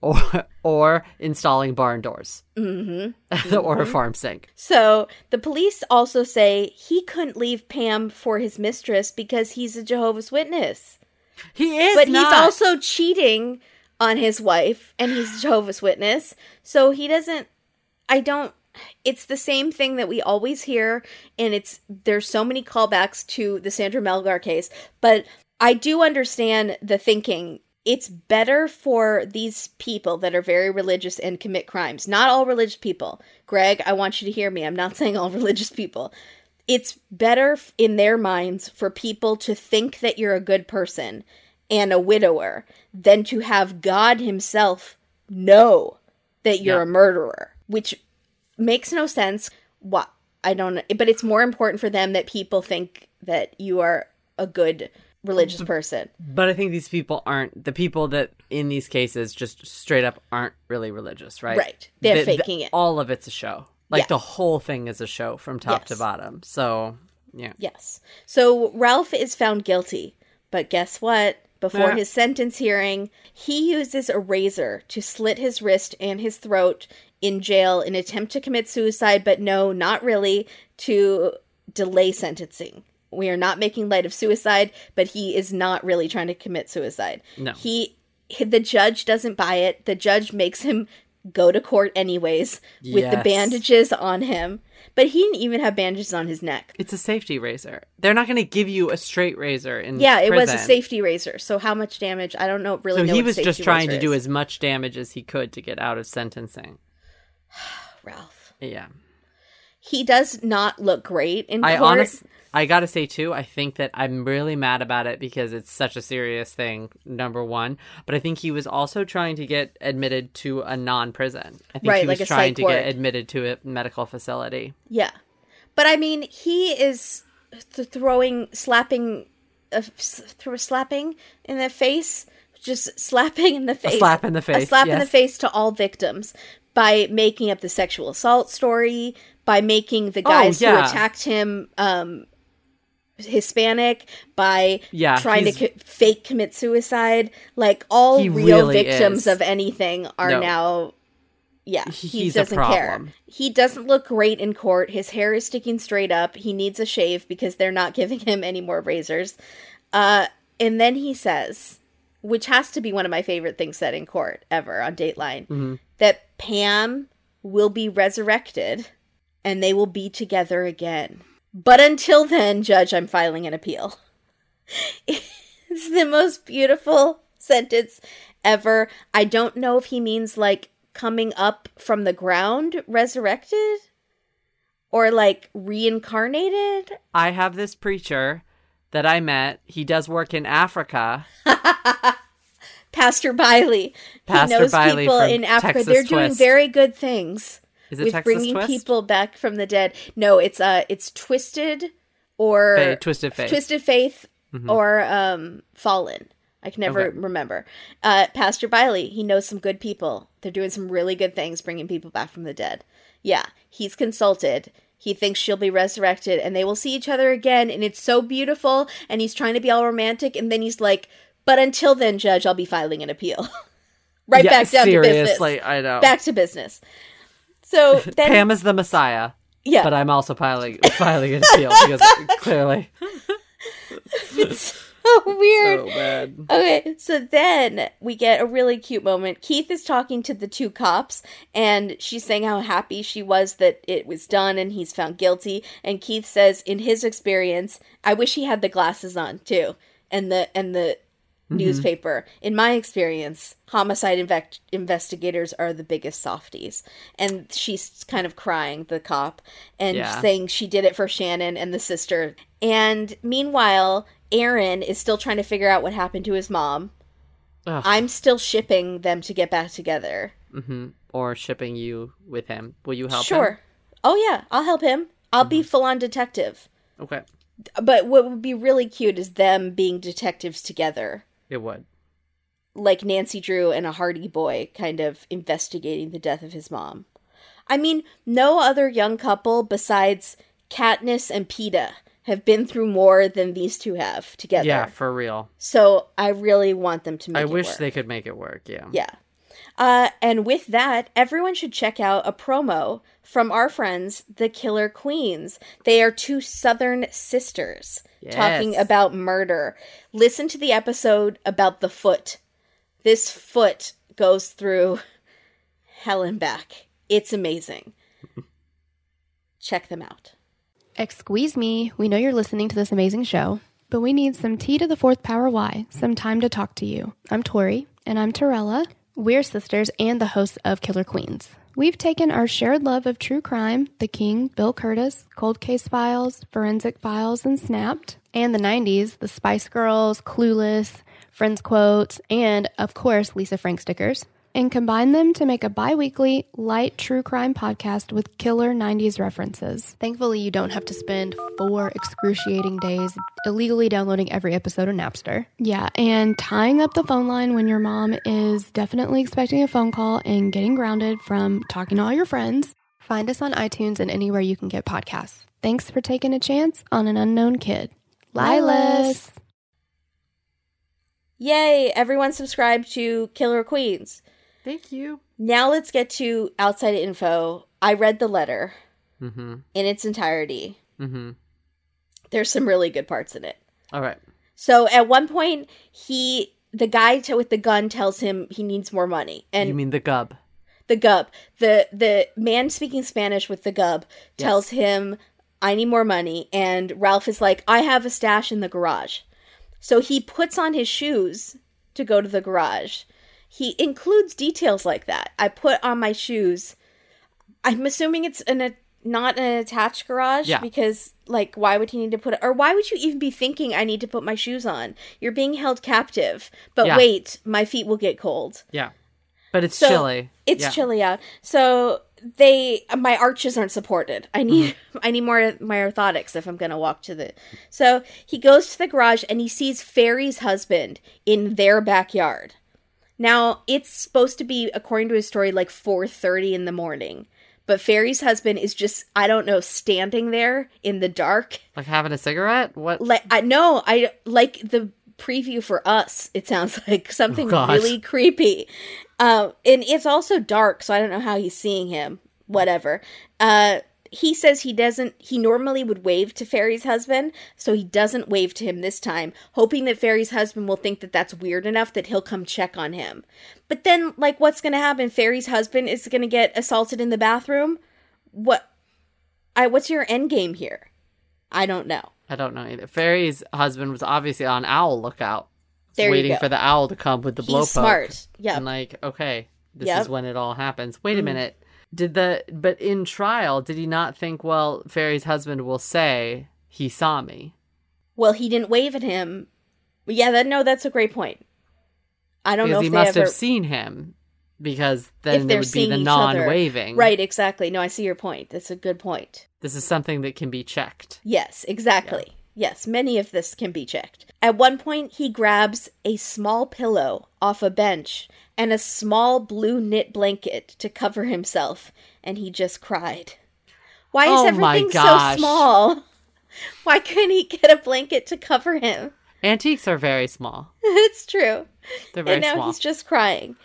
or or installing barn doors, mm-hmm. or a farm sink. So the police also say he couldn't leave Pam for his mistress because he's a Jehovah's Witness. He is, But not. he's also cheating on his wife and he's a Jehovah's Witness. So he doesn't I don't it's the same thing that we always hear and it's there's so many callbacks to the Sandra Melgar case, but I do understand the thinking it's better for these people that are very religious and commit crimes. Not all religious people. Greg, I want you to hear me. I'm not saying all religious people. It's better in their minds for people to think that you're a good person and a widower than to have God Himself know that you're Yeah. a murderer, which makes no sense. What I don't, but it's more important for them that people think that you are a good religious person. But I think these people aren't the people that in these cases just straight up aren't really religious, right? Right. They're The- the- faking it. All of it's a show. Like the whole thing is a show from top to bottom. So yeah. Yes. So Ralph is found guilty, but guess what? Before Yeah. his sentence hearing, he uses a razor to slit his wrist and his throat in jail in attempt to commit suicide, but no, not really, to delay sentencing. We are not making light of suicide, but he is not really trying to commit suicide. No. He the judge doesn't buy it. The judge makes him go to court anyways with the bandages on him. But he didn't even have bandages on his neck. It's a safety razor. They're not going to give you a straight razor in Yeah, it was a safety razor. So how much damage? I don't know. Really, So know he was just trying to do as much damage as he could to get out of sentencing. Ralph. Yeah. He does not look great in I court. honest I got to say too, I think that I'm really mad about it because it's such a serious thing, number 1, but I think he was also trying to get admitted to a non-prison. I think Right, he was like trying to ward. get admitted to a medical facility. yeah, but I mean, he is th- throwing, slapping, uh, s- slapping in the face, just slapping in the face, a slap in the face, a slap in the face to all victims by making up the sexual assault story, by making the guys who Oh, yeah. attacked him um, Hispanic, by Yeah, trying to co- fake commit suicide. Like all real really victims is. of anything are No. now. Yeah, he He's doesn't care. He doesn't look great in court. His hair is sticking straight up. He needs a shave because they're not giving him any more razors. Uh, and then he says, which has to be one of my favorite things said in court ever on Dateline, Mm-hmm. that Pam will be resurrected and they will be together again. But until then, Judge, I'm filing an appeal. it's the most beautiful sentence ever. I don't know if he means like coming up from the ground, resurrected, or like reincarnated. I have this preacher that I met. He does work in Africa. Pastor Biley. Pastor he knows Biley people from in Africa. Texas They're doing very good things Is it with Texas bringing Twist? people back from the dead. No, it's uh, it's Twisted or Faith, Twisted Faith. Twisted Faith Mm-hmm. or um, Fallen. I can never Okay. remember. Uh, Pastor Biley, he knows some good people. They're doing some really good things, bringing people back from the dead. Yeah, he's consulted. He thinks she'll be resurrected, and they will see each other again, and it's so beautiful. And he's trying to be all romantic, and then he's like, "But until then, Judge, I'll be filing an appeal." right Yeah, back down to seriously, business. I know. Back to business. So then, Pam is the Messiah, yeah, but I'm also filing filing an appeal because clearly it's so weird. so bad. Okay, so then we get a really cute moment. Keith is talking to the two cops, and she's saying how happy she was that it was done and he's found guilty. And Keith says, in his experience, I wish he had the glasses on too, and the and the newspaper. In my experience, homicide invec- investigators are the biggest softies. And she's kind of crying, the cop, and Yeah. saying she did it for Shannon and the sister. And meanwhile, Aaron is still trying to figure out what happened to his mom. Ugh. I'm still shipping them to get back together. hmm Or shipping you with him. Will you help sure. him? Oh yeah, I'll help him. I'll be full on detective. Okay. But what would be really cute is them being detectives together. It would. like Nancy Drew and a Hardy boy kind of investigating the death of his mom. I mean, no other young couple besides Katniss and Peeta have been through more than these two have together. Yeah, for real. So I really want them to make I wish work. they could make it work. Yeah. Yeah. Uh, and with that, everyone should check out a promo from our friends, the Killer Queens. They are two Southern sisters talking about murder. Listen to the episode about the foot. This foot goes through hell and back. It's amazing. check them out. Excuse me, we know you're listening to this amazing show, but we need some T to the fourth power Y, some time to talk to you. I'm Tori, and I'm Torella. We're sisters and the hosts of Killer Queens. We've taken our shared love of true crime, The King, Bill Kurtis, Cold Case Files, Forensic Files, and Snapped, and the 90s, The Spice Girls, Clueless, Friends Quotes, and, of course, Lisa Frank stickers, and combine them to make a bi weekly, light true crime podcast with killer 90s references. Thankfully, you don't have to spend four excruciating days illegally downloading every episode of Napster. Yeah, and tying up the phone line when your mom is definitely expecting a phone call and getting grounded from talking to all your friends. Find us on iTunes and anywhere you can get podcasts. Thanks for taking a chance on an unknown kid. Lilas! Yay! Everyone subscribe to Killer Queens. Thank you. Now let's get to outside info. I read the letter Mm-hmm. in its entirety. Mm-hmm. There's some really good parts in it. All right. So at one point, he the guy t- with the gun tells him he needs more money, and you mean the gub? the gub, the the man speaking Spanish with the gub, tells him, "I need more money," and Ralph is like, "I have a stash in the garage." So he puts on his shoes to go to the garage. He includes details like that. I put on my shoes. I'm assuming it's an a, not an attached garage Yeah. because like why would he need to put it or why would you even be thinking I need to put my shoes on? You're being held captive. But Yeah. wait, my feet will get cold. Yeah. But it's So, chilly. It's Yeah. chilly out. So they my arches aren't supported. I need mm-hmm. I need more my orthotics if I'm gonna walk to the So he goes to the garage and he sees Fairy's husband in their backyard. Now it's supposed to be, according to his story, like four thirty in the morning. But Fairy's husband is just I don't know, standing there in the dark. Like having a cigarette? What? Like I know, I like the preview for us. It sounds like something Oh, really creepy. Uh, and it's also dark, so I don't know how he's seeing him. Whatever. Uh, he says he doesn't. He normally would wave to Fairy's husband, so he doesn't wave to him this time, hoping that Fairy's husband will think that that's weird enough that he'll come check on him. But then, like, what's going to happen? Fairy's husband is going to get assaulted in the bathroom. What? I. What's your end game here? I don't know. I don't know either. Fairy's husband was obviously on owl lookout, There waiting for the owl to come with the He's blowpoke. smart. Yeah. And like, okay, this Yep. is when it all happens. Wait a Mm. minute. Did the but in trial, did he not think, well, Fairy's husband will say he saw me? Well, he didn't wave at him. Yeah, that no, that's a great point. I don't Because know he if must they ever have seen him. Because then there would be the non-waving. Right, exactly. No, I see your point. That's a good point. This is something that can be checked. Yes, exactly. Yes, many of this can be checked. At one point, he grabs a small pillow off a bench and a small blue knit blanket to cover himself, and he just cried. Why is Oh everything so small? Why couldn't he get a blanket to cover him? Antiques are very small. it's true. They're very and now small. he's just crying.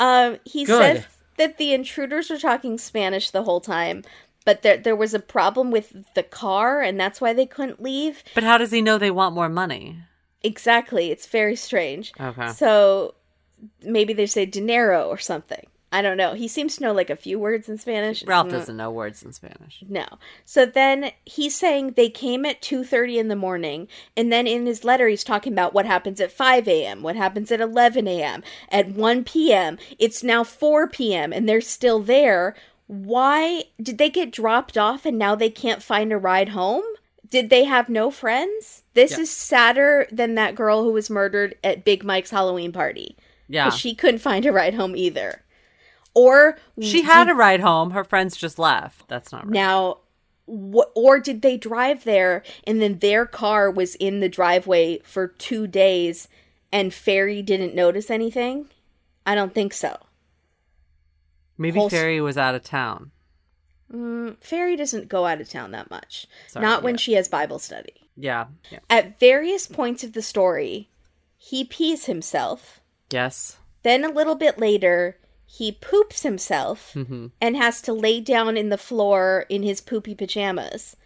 Um, he Good. says that the intruders were talking Spanish the whole time, but there there was a problem with the car, and that's why they couldn't leave. But how does he know they want more money? Exactly, it's very strange. Okay. So maybe they say dinero or something. I don't know. He seems to know like a few words in Spanish. Ralph doesn't know words in Spanish. No. So then he's saying they came at 2:30 in the morning and then in his letter he's talking about what happens at 5 a.m., what happens at 11 a.m., at 1 p.m. It's now 4 p.m. and they're still there. Why did they get dropped off and now they can't find a ride home? Did they have no friends? This Yeah. is sadder than that girl who was murdered at Big Mike's Halloween party. Yeah. She couldn't find a ride home either. Or She had a ride home. Her friends just left. That's not right. now, wh- or did they drive there and then their car was in the driveway for two days and Fairy didn't notice anything? I don't think so. Maybe whole Fairy was out of town. Mm, Fairy doesn't go out of town that much. Sorry, Not when yeah. she has Bible study. Yeah. yeah. At various points of the story, he pees himself. Yes. Then a little bit later, he poops himself hmm and has to lay down in the floor in his poopy pajamas.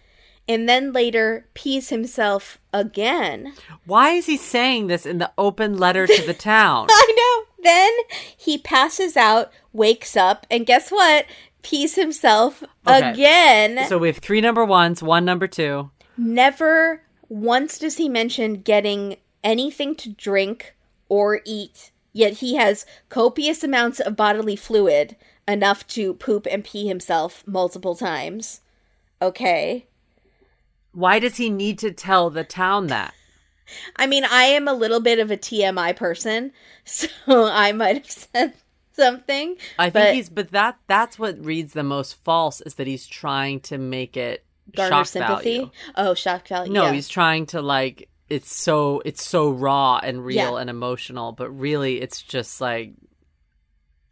And then later pees himself again. Why is he saying this in the open letter to the town? I know. Then he passes out, wakes up, and guess what? Pees himself Okay. again. so we have three number ones, one number two. Never once does he mention getting anything to drink or eat, yet he has copious amounts of bodily fluid, enough to poop and pee himself multiple times. Okay. Why does he need to tell the town that? I mean, I am a little bit of a TMI person, so I might have said something. I think but he's, but that that's what reads the most false is that he's trying to make it garner shock sympathy. value. Oh, shock value. No, yeah. he's trying to like it's so it's so raw and real Yeah. and emotional, but really it's just like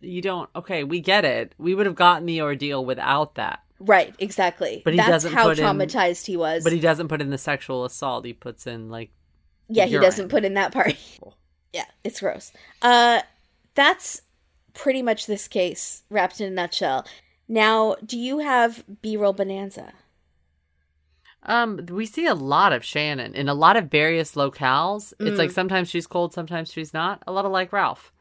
you don't okay, we get it. We would have gotten the ordeal without that. right, exactly. But he That's doesn't how put in- traumatized he was. But he doesn't put in the sexual assault. He puts in like yeah, he urine. doesn't put in that part. yeah, it's gross. Uh, that's pretty much this case wrapped in a nutshell. Now, do you have B-roll bonanza? Um, we see a lot of Shannon in a lot of various locales. It's Mm. like sometimes she's cold, sometimes she's not. A lot of like Ralph.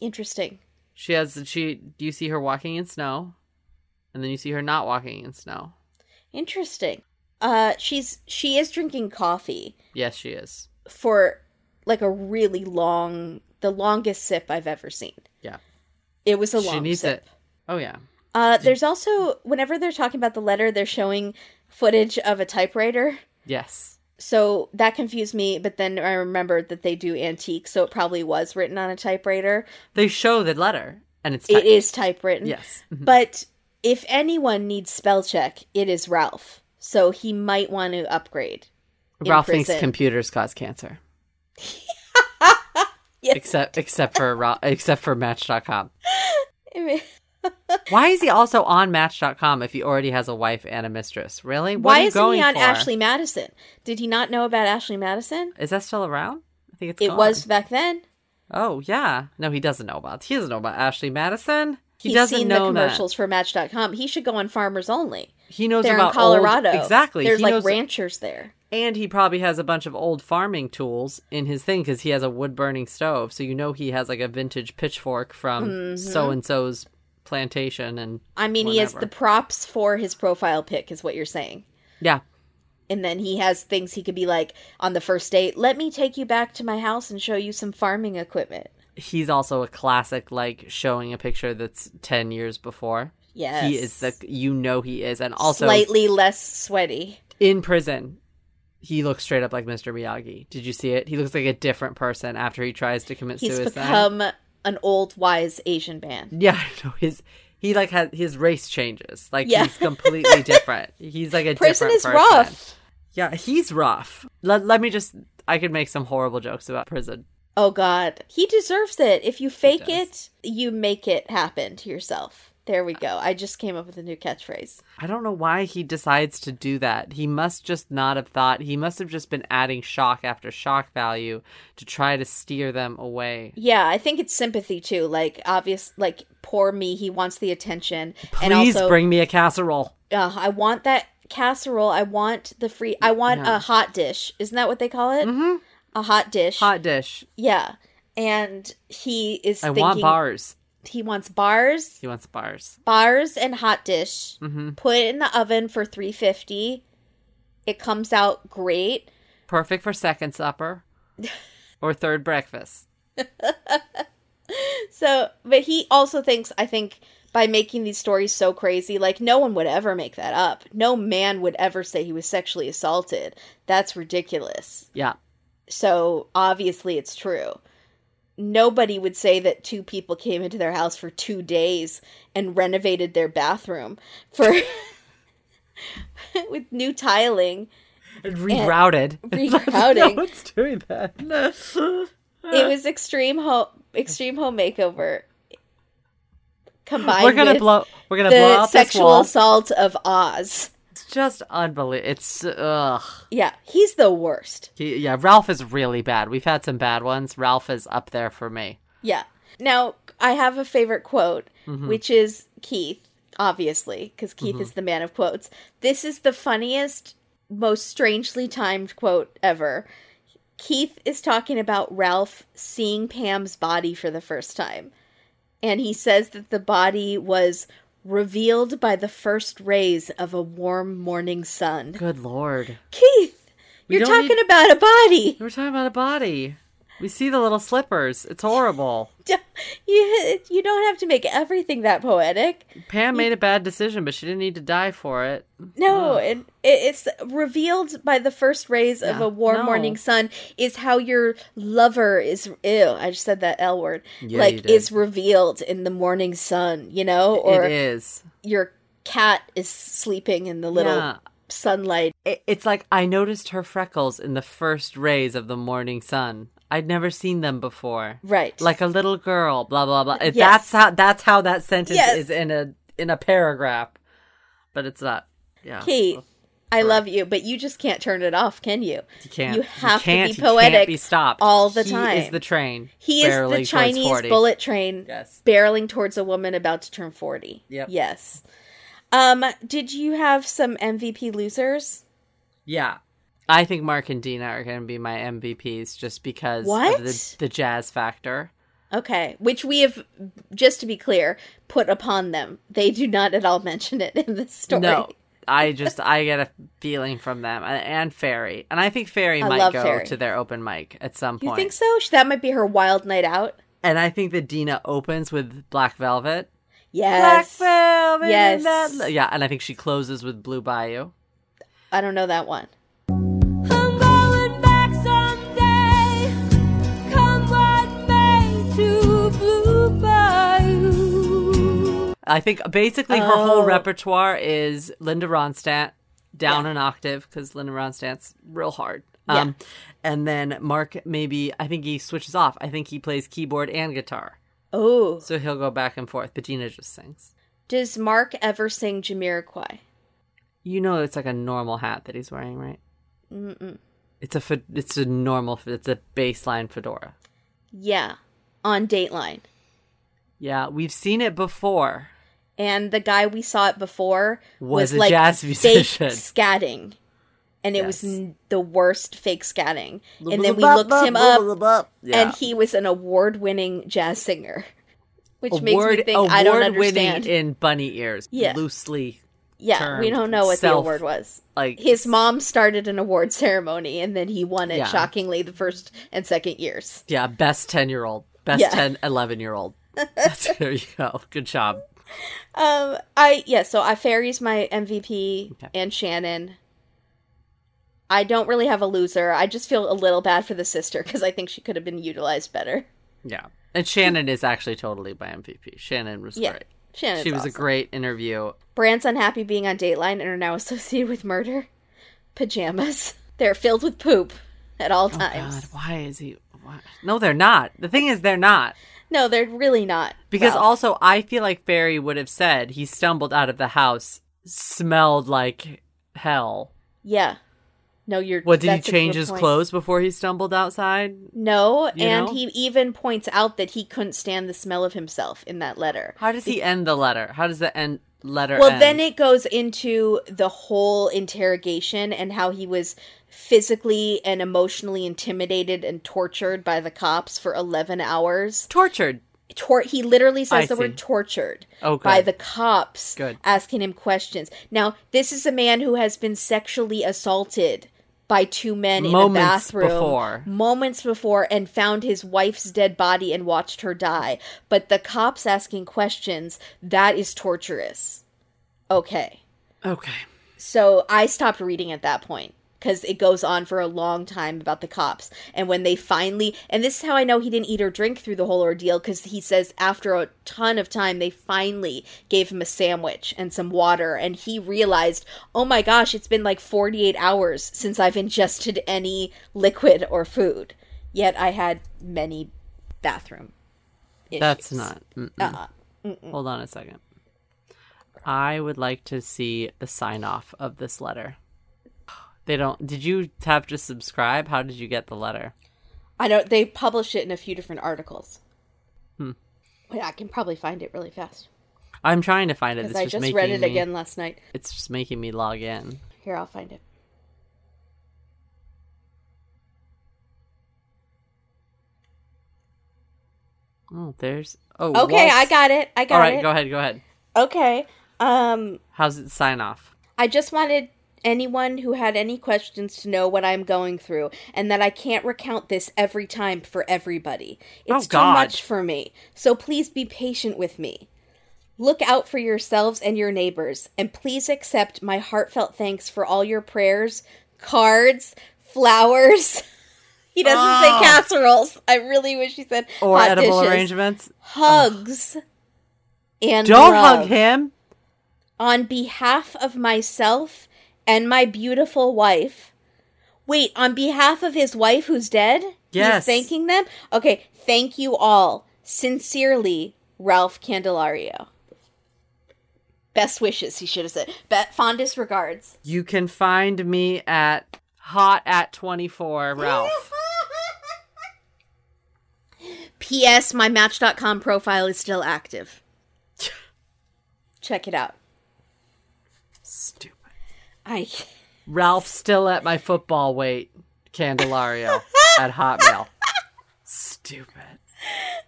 Interesting. She has she. Do you see her walking in snow, and then you see her not walking in snow? Interesting. Uh, she's she is drinking coffee. Yes, she is. for like a really long the longest sip I've ever seen. Yeah, It was a she long needs sip. it. Oh yeah. Uh there's also whenever they're talking about the letter, they're showing footage of a typewriter. Yes. So that confused me, but then I remembered that they do antique, so it probably was written on a typewriter. They show the letter, and it's It is typewritten. Yes. Mhm. But if anyone needs spell check, it is Ralph. So he might want to upgrade. Ralph thinks computers cause cancer, Yes. except except for except for Match.com. Why is he also on Match.com if he already has a wife and a mistress? Really? What Why isn't going he on for? Ashley Madison? Did he not know about Ashley Madison? Is that still around? I think it's It gone. was back then. Oh yeah. No, he doesn't know about. He doesn't know about Ashley Madison. He He's doesn't seen know the commercials for Match.com. He should go on Farmers Only. He knows They're about in Colorado. Old, exactly. There's he like knows, ranchers there. and he probably has a bunch of old farming tools in his thing because he has a wood burning stove. So you know he has like a vintage pitchfork from Mm-hmm. so and so's plantation and I mean, he has the props for his profile pic, is what you're saying. yeah. And then he has things he could be like on the first date, let me take you back to my house and show you some farming equipment. He's also a classic, like showing a picture that's ten years before. Yes. He is the you know he is, and also slightly less sweaty. in prison. He looks straight up like Mr. Miyagi. Did you see it? He looks like a different person after he tries to commit He's suicide. become an old wise Asian man. Yeah, I know his he like had his race changes. Like Yeah. he's completely different. He's like a Prison different is person. rough. Yeah, he's rough. Let, let me just I could make some horrible jokes about prison. Oh god. He deserves it. If you fake it, you make it happen to yourself. There we go. I just came up with a new catchphrase. I don't know why he decides to do that. He must just not have thought. He must have just been adding shock after shock value to try to steer them away. Yeah, I think it's sympathy too. Like obvious like poor me, he wants the attention. Please and also bring me a casserole. uh, I want that casserole. I want the free I want Yeah. a hot dish. Isn't that what they call it? Mhm. A hot dish. Hot dish. Yeah. And he is I thinking want bars. He wants bars. He wants bars. bars and hot dish. hmm Put it in the oven for 350. It comes out great. Perfect for second supper or third breakfast. So, but he also thinks I think by making these stories so crazy, like no one would ever make that up. No man would ever say he was sexually assaulted. That's ridiculous. Yeah. So, obviously it's true. Nobody would say that two people came into their house for 2 days and renovated their bathroom for with new tiling And rerouted. rerouting. no one's doing that. it was extreme home extreme home makeover combined we're gonna with blow. We're gonna blow this sexual assault of Oz. It's just unbelievable. It's ugh. Yeah, he's the worst. He, yeah, Ralph is really bad. We've had some bad ones. Ralph is up there for me. Yeah. Now I have a favorite quote, Mm-hmm. which is Keith, obviously, because Keith is the man of quotes. This is the funniest, most strangely timed quote ever. Keith is talking about Ralph seeing Pam's body for the first time. And he says that the body was revealed by the first rays of a warm morning sun. Good lord. Keith, We you're talking need- about a body. We're talking about a body. We see the little slippers. It's horrible. You, you don't have to make everything that poetic. Pam made a bad decision, but she didn't need to die for it. No, and it, it's revealed by the first rays of Yeah, a warm no. morning sun is how your lover is. Ew, I just said that L word. Yeah, you like did. is revealed in the morning sun, you know, or it is. your cat is sleeping in the little Yeah. sunlight. It- It's like I noticed her freckles in the first rays of the morning sun. I'd never seen them before. Right. Like a little girl, blah blah blah. Yes. That's how that's how that sentence Yes. is in a in a paragraph. But it's not. Yeah. Keith, I love you, but you just can't turn it off, can you? You can't. You have can't, to be you poetic be stopped all the He time. is the train. He is the Chinese bullet train Yes. barreling towards a woman about to turn 40. Yep. Yes. Um, did you have some MVP losers? Yeah. I think Mark and Dina are going to be my MVPs just because What? of the, the jazz factor. Okay, which we have, just to be clear, put upon them. They do not at all mention it in the story. No, I just I get a feeling from them and, Fairy, and I think Fairy I might go Fairy. to their open mic at some point. You think so? That might be her wild night out. And I think that Dina opens with Black Velvet. Yes. Black Velvet. Yes. Yeah, and I think she closes with Blue Bayou. I don't know that one. I think basically her whole Oh. repertoire is Linda Ronstadt down an octave because Linda Ronstadt's real hard. Um, and then Mark maybe I think he switches off. I think he plays keyboard and guitar, Oh, so he'll go back and forth. But Dina just sings. does Mark ever sing Jamiroquai? You know, it's like a normal hat that he's wearing, right? Mm-mm. It's a it's a normal it's a baseline fedora. Yeah, on Dateline. Yeah, we've seen it before. And the guy we saw it before Was was, a like jazz fake scatting, and it was n- the worst fake scatting. And then we looked him up, Yeah. and he was an award-winning jazz singer, which makes me think I don't award winning understand. in bunny ears, Yeah. loosely Yeah, we don't know what self- the award was. like His mom started an award ceremony and then he won it Yeah. shockingly the first and second years. Yeah, best 10 year old. Best Yeah. ten, eleven 10, 11 year old. There you go. Good job. Um, I yeah, so I Fairy's my MVP Okay. and Shannon. I don't really have a loser. I just feel a little bad for the sister because I think she could have been utilized better. Yeah. And Shannon is actually totally my MVP. Shannon was Yeah, great. Shannon's she was a great interview. Brand's unhappy being on Dateline and are now associated with murder. Pajamas. They're filled with poop at all times. Oh, God, why is he? Why? No, they're not. The thing is, they're not. No, they're really not. Because Ralph. also, I feel like Barry would have said he stumbled out of the house, smelled like hell. yeah. No, you're. What did he change his point. clothes before he stumbled outside? No, You and know? he even points out that he couldn't stand the smell of himself in that letter. How does he end the letter? How does the end letter Well, then it goes into the whole interrogation and how he was physically and emotionally intimidated and tortured by the cops for 11 hours. tortured. Tor- he literally says I the see. word tortured Oh, by the cops Good. asking him questions. Now, this is a man who has been sexually assaulted by two men in a bathroom before. moments before and found his wife's dead body and watched her die. But the cops asking questions, that is torturous. Okay. Okay. So I stopped reading at that point because it goes on for a long time about the cops. And when they finally, and this is how I know he didn't eat or drink through the whole ordeal because he says after a ton of time, they finally gave him a sandwich and some water. And he realized, oh my gosh, it's been like 48 hours since I've ingested any liquid or food. Yet I had many bathroom. Issues. That's not. mm-mm. Uh-uh. Hold on a second. I would like to see the sign off of this letter. They don't. Did you have to subscribe? How did you get the letter? I know they published it in a few different articles. Hmm. I can probably find it really fast. I'm trying to find it. It's I just, just read it me, again last night. It's just making me log in. Here, I'll find it. Oh, there's. Oh, Okay, I got it. I got it. All right, it. go ahead. Go ahead. Okay. Um, How's it sign off? I just wanted anyone who had any questions to know what I'm going through and that I can't recount this every time for everybody. Oh, it's Oh, too much for me. So please be patient with me. Look out for yourselves and your neighbors, and please accept my heartfelt thanks for all your prayers, cards, flowers. He doesn't Oh. say casseroles. I really wish he said Or edible dishes. arrangements? hugs, and Don't love. hug him. on behalf of myself and my beautiful wife. Wait, on behalf of his wife who's dead? Yes. He's thanking them? Okay, thank you all. Sincerely, Ralph Candelario. Best wishes, he should have said. Be- fondest regards. You can find me at hot at 24 Ralph. P.S. My Match.com profile is still active. Check it out. Stupid. I. Ralph still at my football weight. Candelario at Hotmail. Stupid.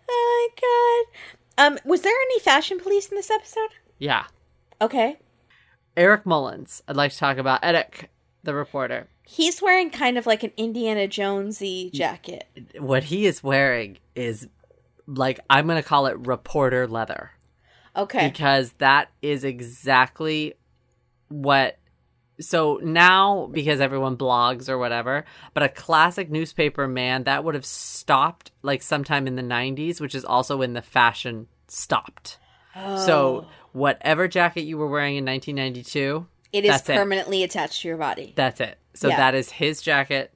Oh my god. Um, was there any fashion police in this episode? Yeah. Okay. Eric Mullins. I'd like to talk about Eric, the reporter. He's wearing kind of like an Indiana Jonesy jacket. What he is wearing is like I'm gonna call it reporter leather. Okay. because that is exactly what so now because everyone blogs or whatever but a classic newspaper man that would have stopped like sometime in the 90s which is also when the fashion stopped oh. so whatever jacket you were wearing in 1992 It is that's it. permanently attached to your body. that's it so Yeah. that is his jacket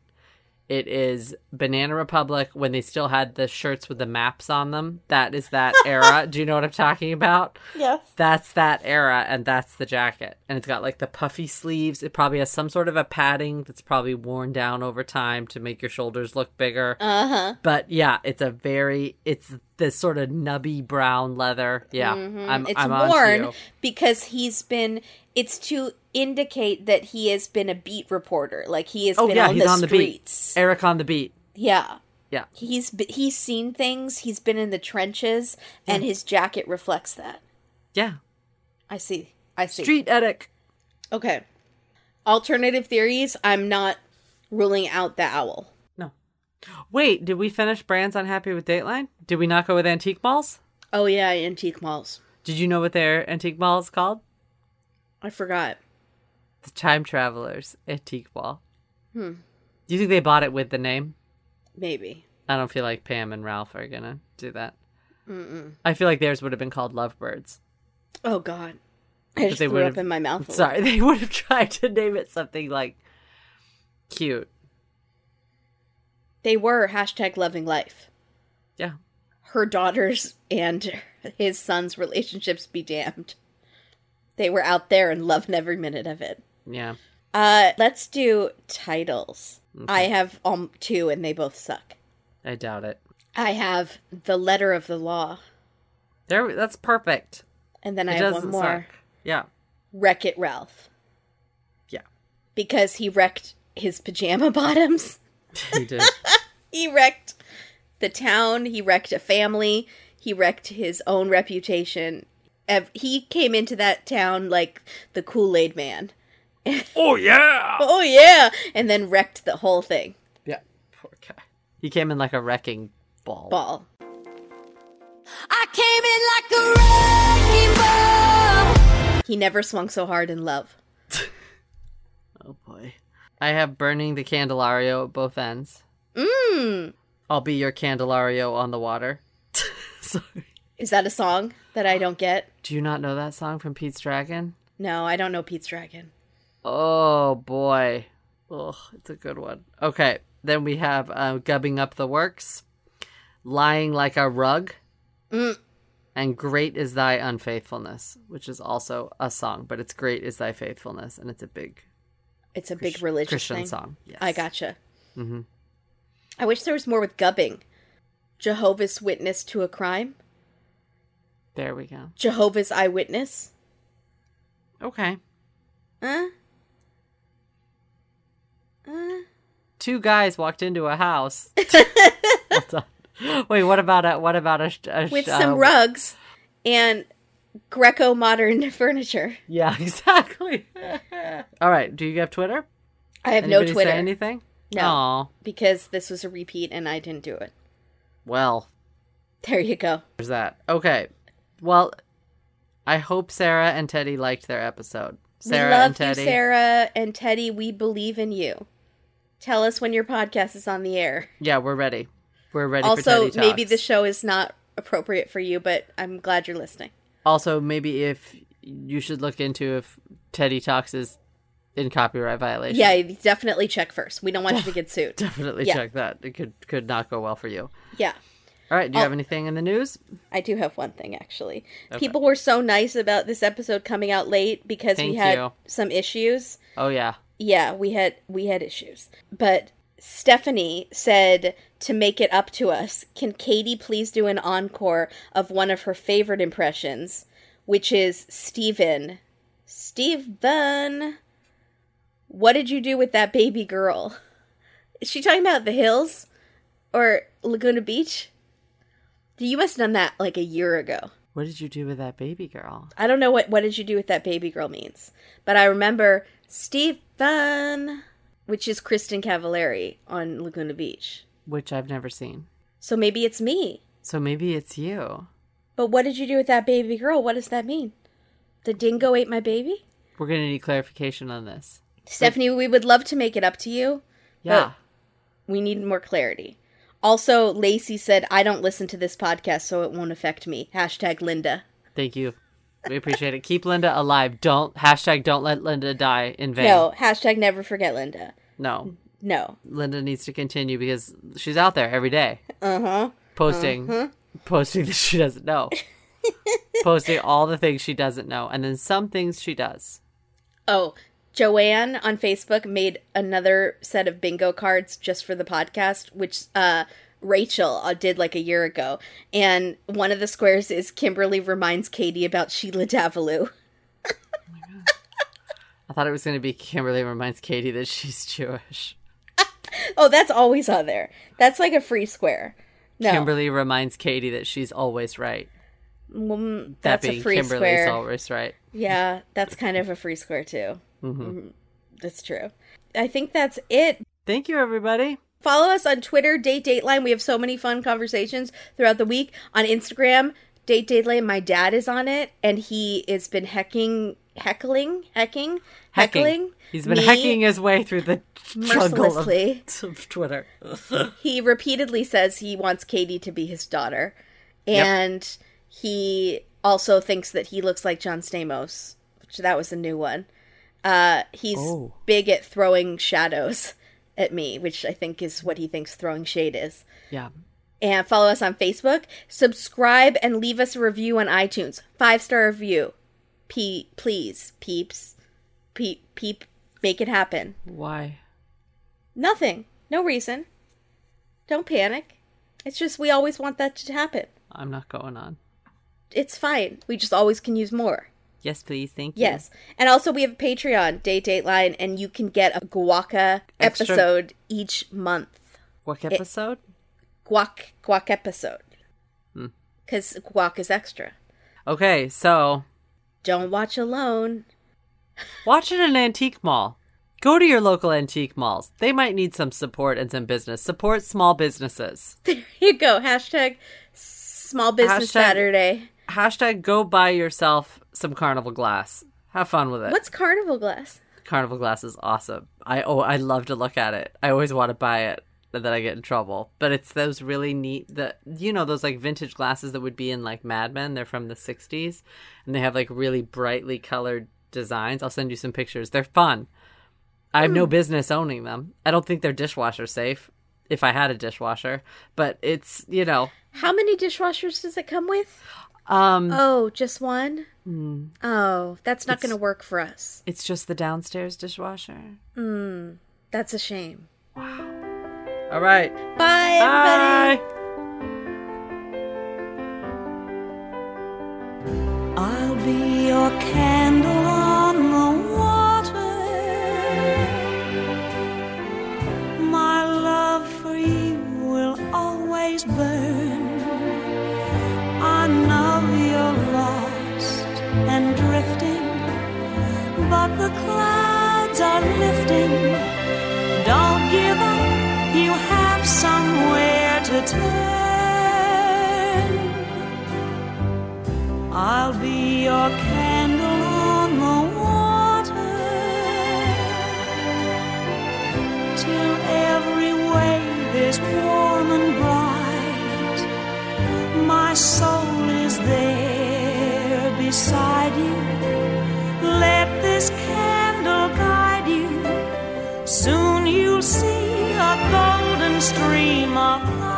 it is banana republic when they still had the shirts with the maps on them that is that era do you know what i'm talking about Yes. that's that era and that's the jacket and it's got like the puffy sleeves it probably has some sort of a padding that's probably worn down over time to make your shoulders look bigger Uh huh. but yeah it's a very it's this sort of nubby brown leather yeah i'm Mm-hmm. It's I'm worn because he's been. It's to indicate that he has been a beat reporter. Like he has oh been yeah on he's the on the streets. beat eric on the beat Yeah. yeah He's he's seen things. He's been in the trenches, and his jacket reflects that. yeah I see. I see. street eric Okay. Alternative theories, I'm not ruling out the owl. No. Wait, did we finish Brands Unhappy with Dateline? Did we not go with Antique Malls? Oh yeah, antique malls. Did you know what their Antique Mall is called? I forgot. The Time Travelers Antique Mall. Hmm. Do you think they bought it with the name? Maybe. I don't feel like Pam and Ralph are gonna do that. Mm-mm. I feel like theirs would have been called Lovebirds. Oh god. I just they threw up in my mouth. Sorry, they would have tried to name it something like cute. They were hashtag loving life. Yeah. Her daughters and his son's relationships be damned. They were out there and loved every minute of it. Yeah. Uh, let's do titles. I have um two and they both suck. I doubt it. I have the letter of the law, There that's perfect. and then It I have one more. suck. Yeah. Wreck It Ralph, Yeah. because he wrecked his pajama bottoms. He did. He wrecked the town. He wrecked a family. He wrecked his own reputation. Ev- He came into that town like the Kool Aid Man. oh yeah. Oh yeah, and then wrecked the whole thing. Yeah. Poor guy. He came in like a wrecking ball. Ball. I came in like a wrecking ball. He never swung so hard in love. Oh boy. I have burning the Candelario at both ends. Mmm. I'll be your Candelario on the water. Sorry. Is that a song that I don't get? Do you not know that song from Pete's Dragon? No, I don't know Pete's Dragon. Oh boy. Oh, it's a good one. Okay. Then we have uh, gubbing up the works, lying like a rug, Mm. and great is thy unfaithfulness, which is also a song, but it's great is thy faithfulness, and it's a big It's a big religious Christian thing. song. Yes. I gotcha. Mm-hmm. I wish there was more with gubbing. Jehovah's Witness to a crime. There we go. Jehovah's Eyewitness. Okay. Huh? Uh, Two guys walked into a house. Wait, what about a what about a, a with some uh, rugs and Greco modern furniture. Yeah, exactly. All right. Do you have Twitter? I have Anybody no Twitter Say anything? No. Aw. because this was a repeat and I didn't do it. Well, There you go. there's that. Okay. Well, I hope Sarah and Teddy liked their episode. Sarah we love and Teddy. you, Sarah and Teddy. We believe in you. Tell us when your podcast is on the air. Yeah, we're ready. We're ready. for Also, maybe the show is not appropriate for you, but I'm glad you're listening. Also, maybe if you should look into if Teddy Talks is in copyright violation. Yeah, definitely check first. We don't want you to get sued. Definitely Yeah. check that. It could could not go well for you. Yeah. All right. Do you Oh. have anything in the news? I do have one thing actually. People were so nice about this episode coming out late because we had you. some issues. Oh yeah. Yeah, we had we had issues. But Stephanie said to make it up to us, can Katie please do an encore of one of her favorite impressions, which is Steven. Steven, what did you do with that baby girl? Is she talking about the hills or Laguna Beach? You must have done that like a year ago. What did you do with that baby girl? I don't know what what did you do with that baby girl means, but I remember Stephen, which is Kristin Cavallari on Laguna Beach. Which I've never seen. So maybe it's me. So maybe it's you. But what did you do with that baby girl? What does that mean? The dingo ate my baby? We're gonna need clarification on this. Stephanie, we would love to make it up to you. Yeah. We need more clarity. Also, Lacey said, I don't listen to this podcast, so it won't affect me. Hashtag Linda. Thank you. We appreciate it. Keep Linda alive. Don't hashtag don't let Linda die in vain. No, hashtag never forget Linda. No. No. Linda needs to continue because she's out there every day. Uh huh. Posting posting that she doesn't know. posting all the things she doesn't know and then some things she does. Oh, Joanne on Facebook made another set of bingo cards just for the podcast, which uh, Rachel uh, did like a year ago. And one of the squares is Kimberly reminds Katie about Sheila Davalloo. I thought it was going to be Kimberly reminds Katie that she's Jewish. Oh, that's always on there. That's like a free square. No, Kimberly reminds Katie that she's always right. mm, That that's a free Kimberly's square. always right. Yeah, that's kind of a free square too. Mhm. That's true. I think that's it. Thank you, everybody. Follow us on Twitter, Date Dateline. We have so many fun conversations throughout the week. On Instagram, Date Dateline. My dad is on it, and he has been hecking, heckling, hecking, heckling. He's been me hacking his way through the jungle of, mercilessly. of Twitter. He repeatedly says he wants Katie to be his daughter, and he also thinks that he looks like John Stamos. Which that was a new one. Uh, he's Oh. big at throwing shadows at me, which I think is what he thinks throwing shade is. yeah. and follow us on Facebook. Subscribe and leave us a review on iTunes. Five star review. Pe- please, peeps. Peep, peep, make it happen. Why? Nothing. No reason. Don't panic. It's just we always want that to happen. I'm not going on. It's fine. We just always can use more. Yes, please. Thank you. Yes. And also we have a Patreon, Date Dateline, and you can get a Guaca Extra- episode each month. What episode? Guac guac episode. Hmm. Because guac is extra. Okay, so Don't watch alone. watch it in an antique mall. Go to your local antique malls. They might need some support and some business. Support small businesses. There you go. Hashtag Small Business Hashtag- Saturday. Hashtag go buy yourself some carnival glass. Have fun with it. What's Carnival Glass? carnival glass is awesome. I oh I love to look at it. I always want to buy it, but then I get in trouble. But it's those really neat the you know those like vintage glasses that would be in like Mad Men. They're from the '60s, and they have like really brightly colored designs. I'll send you some pictures. They're fun. I have no hmm. business owning them. I don't think they're dishwasher safe. If I had a dishwasher, but it's you know How many dishwashers does it come with? Um Oh, just one? Oh, that's not going to work for us. it's just the downstairs dishwasher. That's a shame. Wow. All right. Bye, everybody. I'll be your candle the clouds are lifting. Don't give up, you have somewhere to turn. I'll be your candle on the water till every wave is warm and bright. My soul is there beside you. This candle guide you. Soon you'll see a golden stream of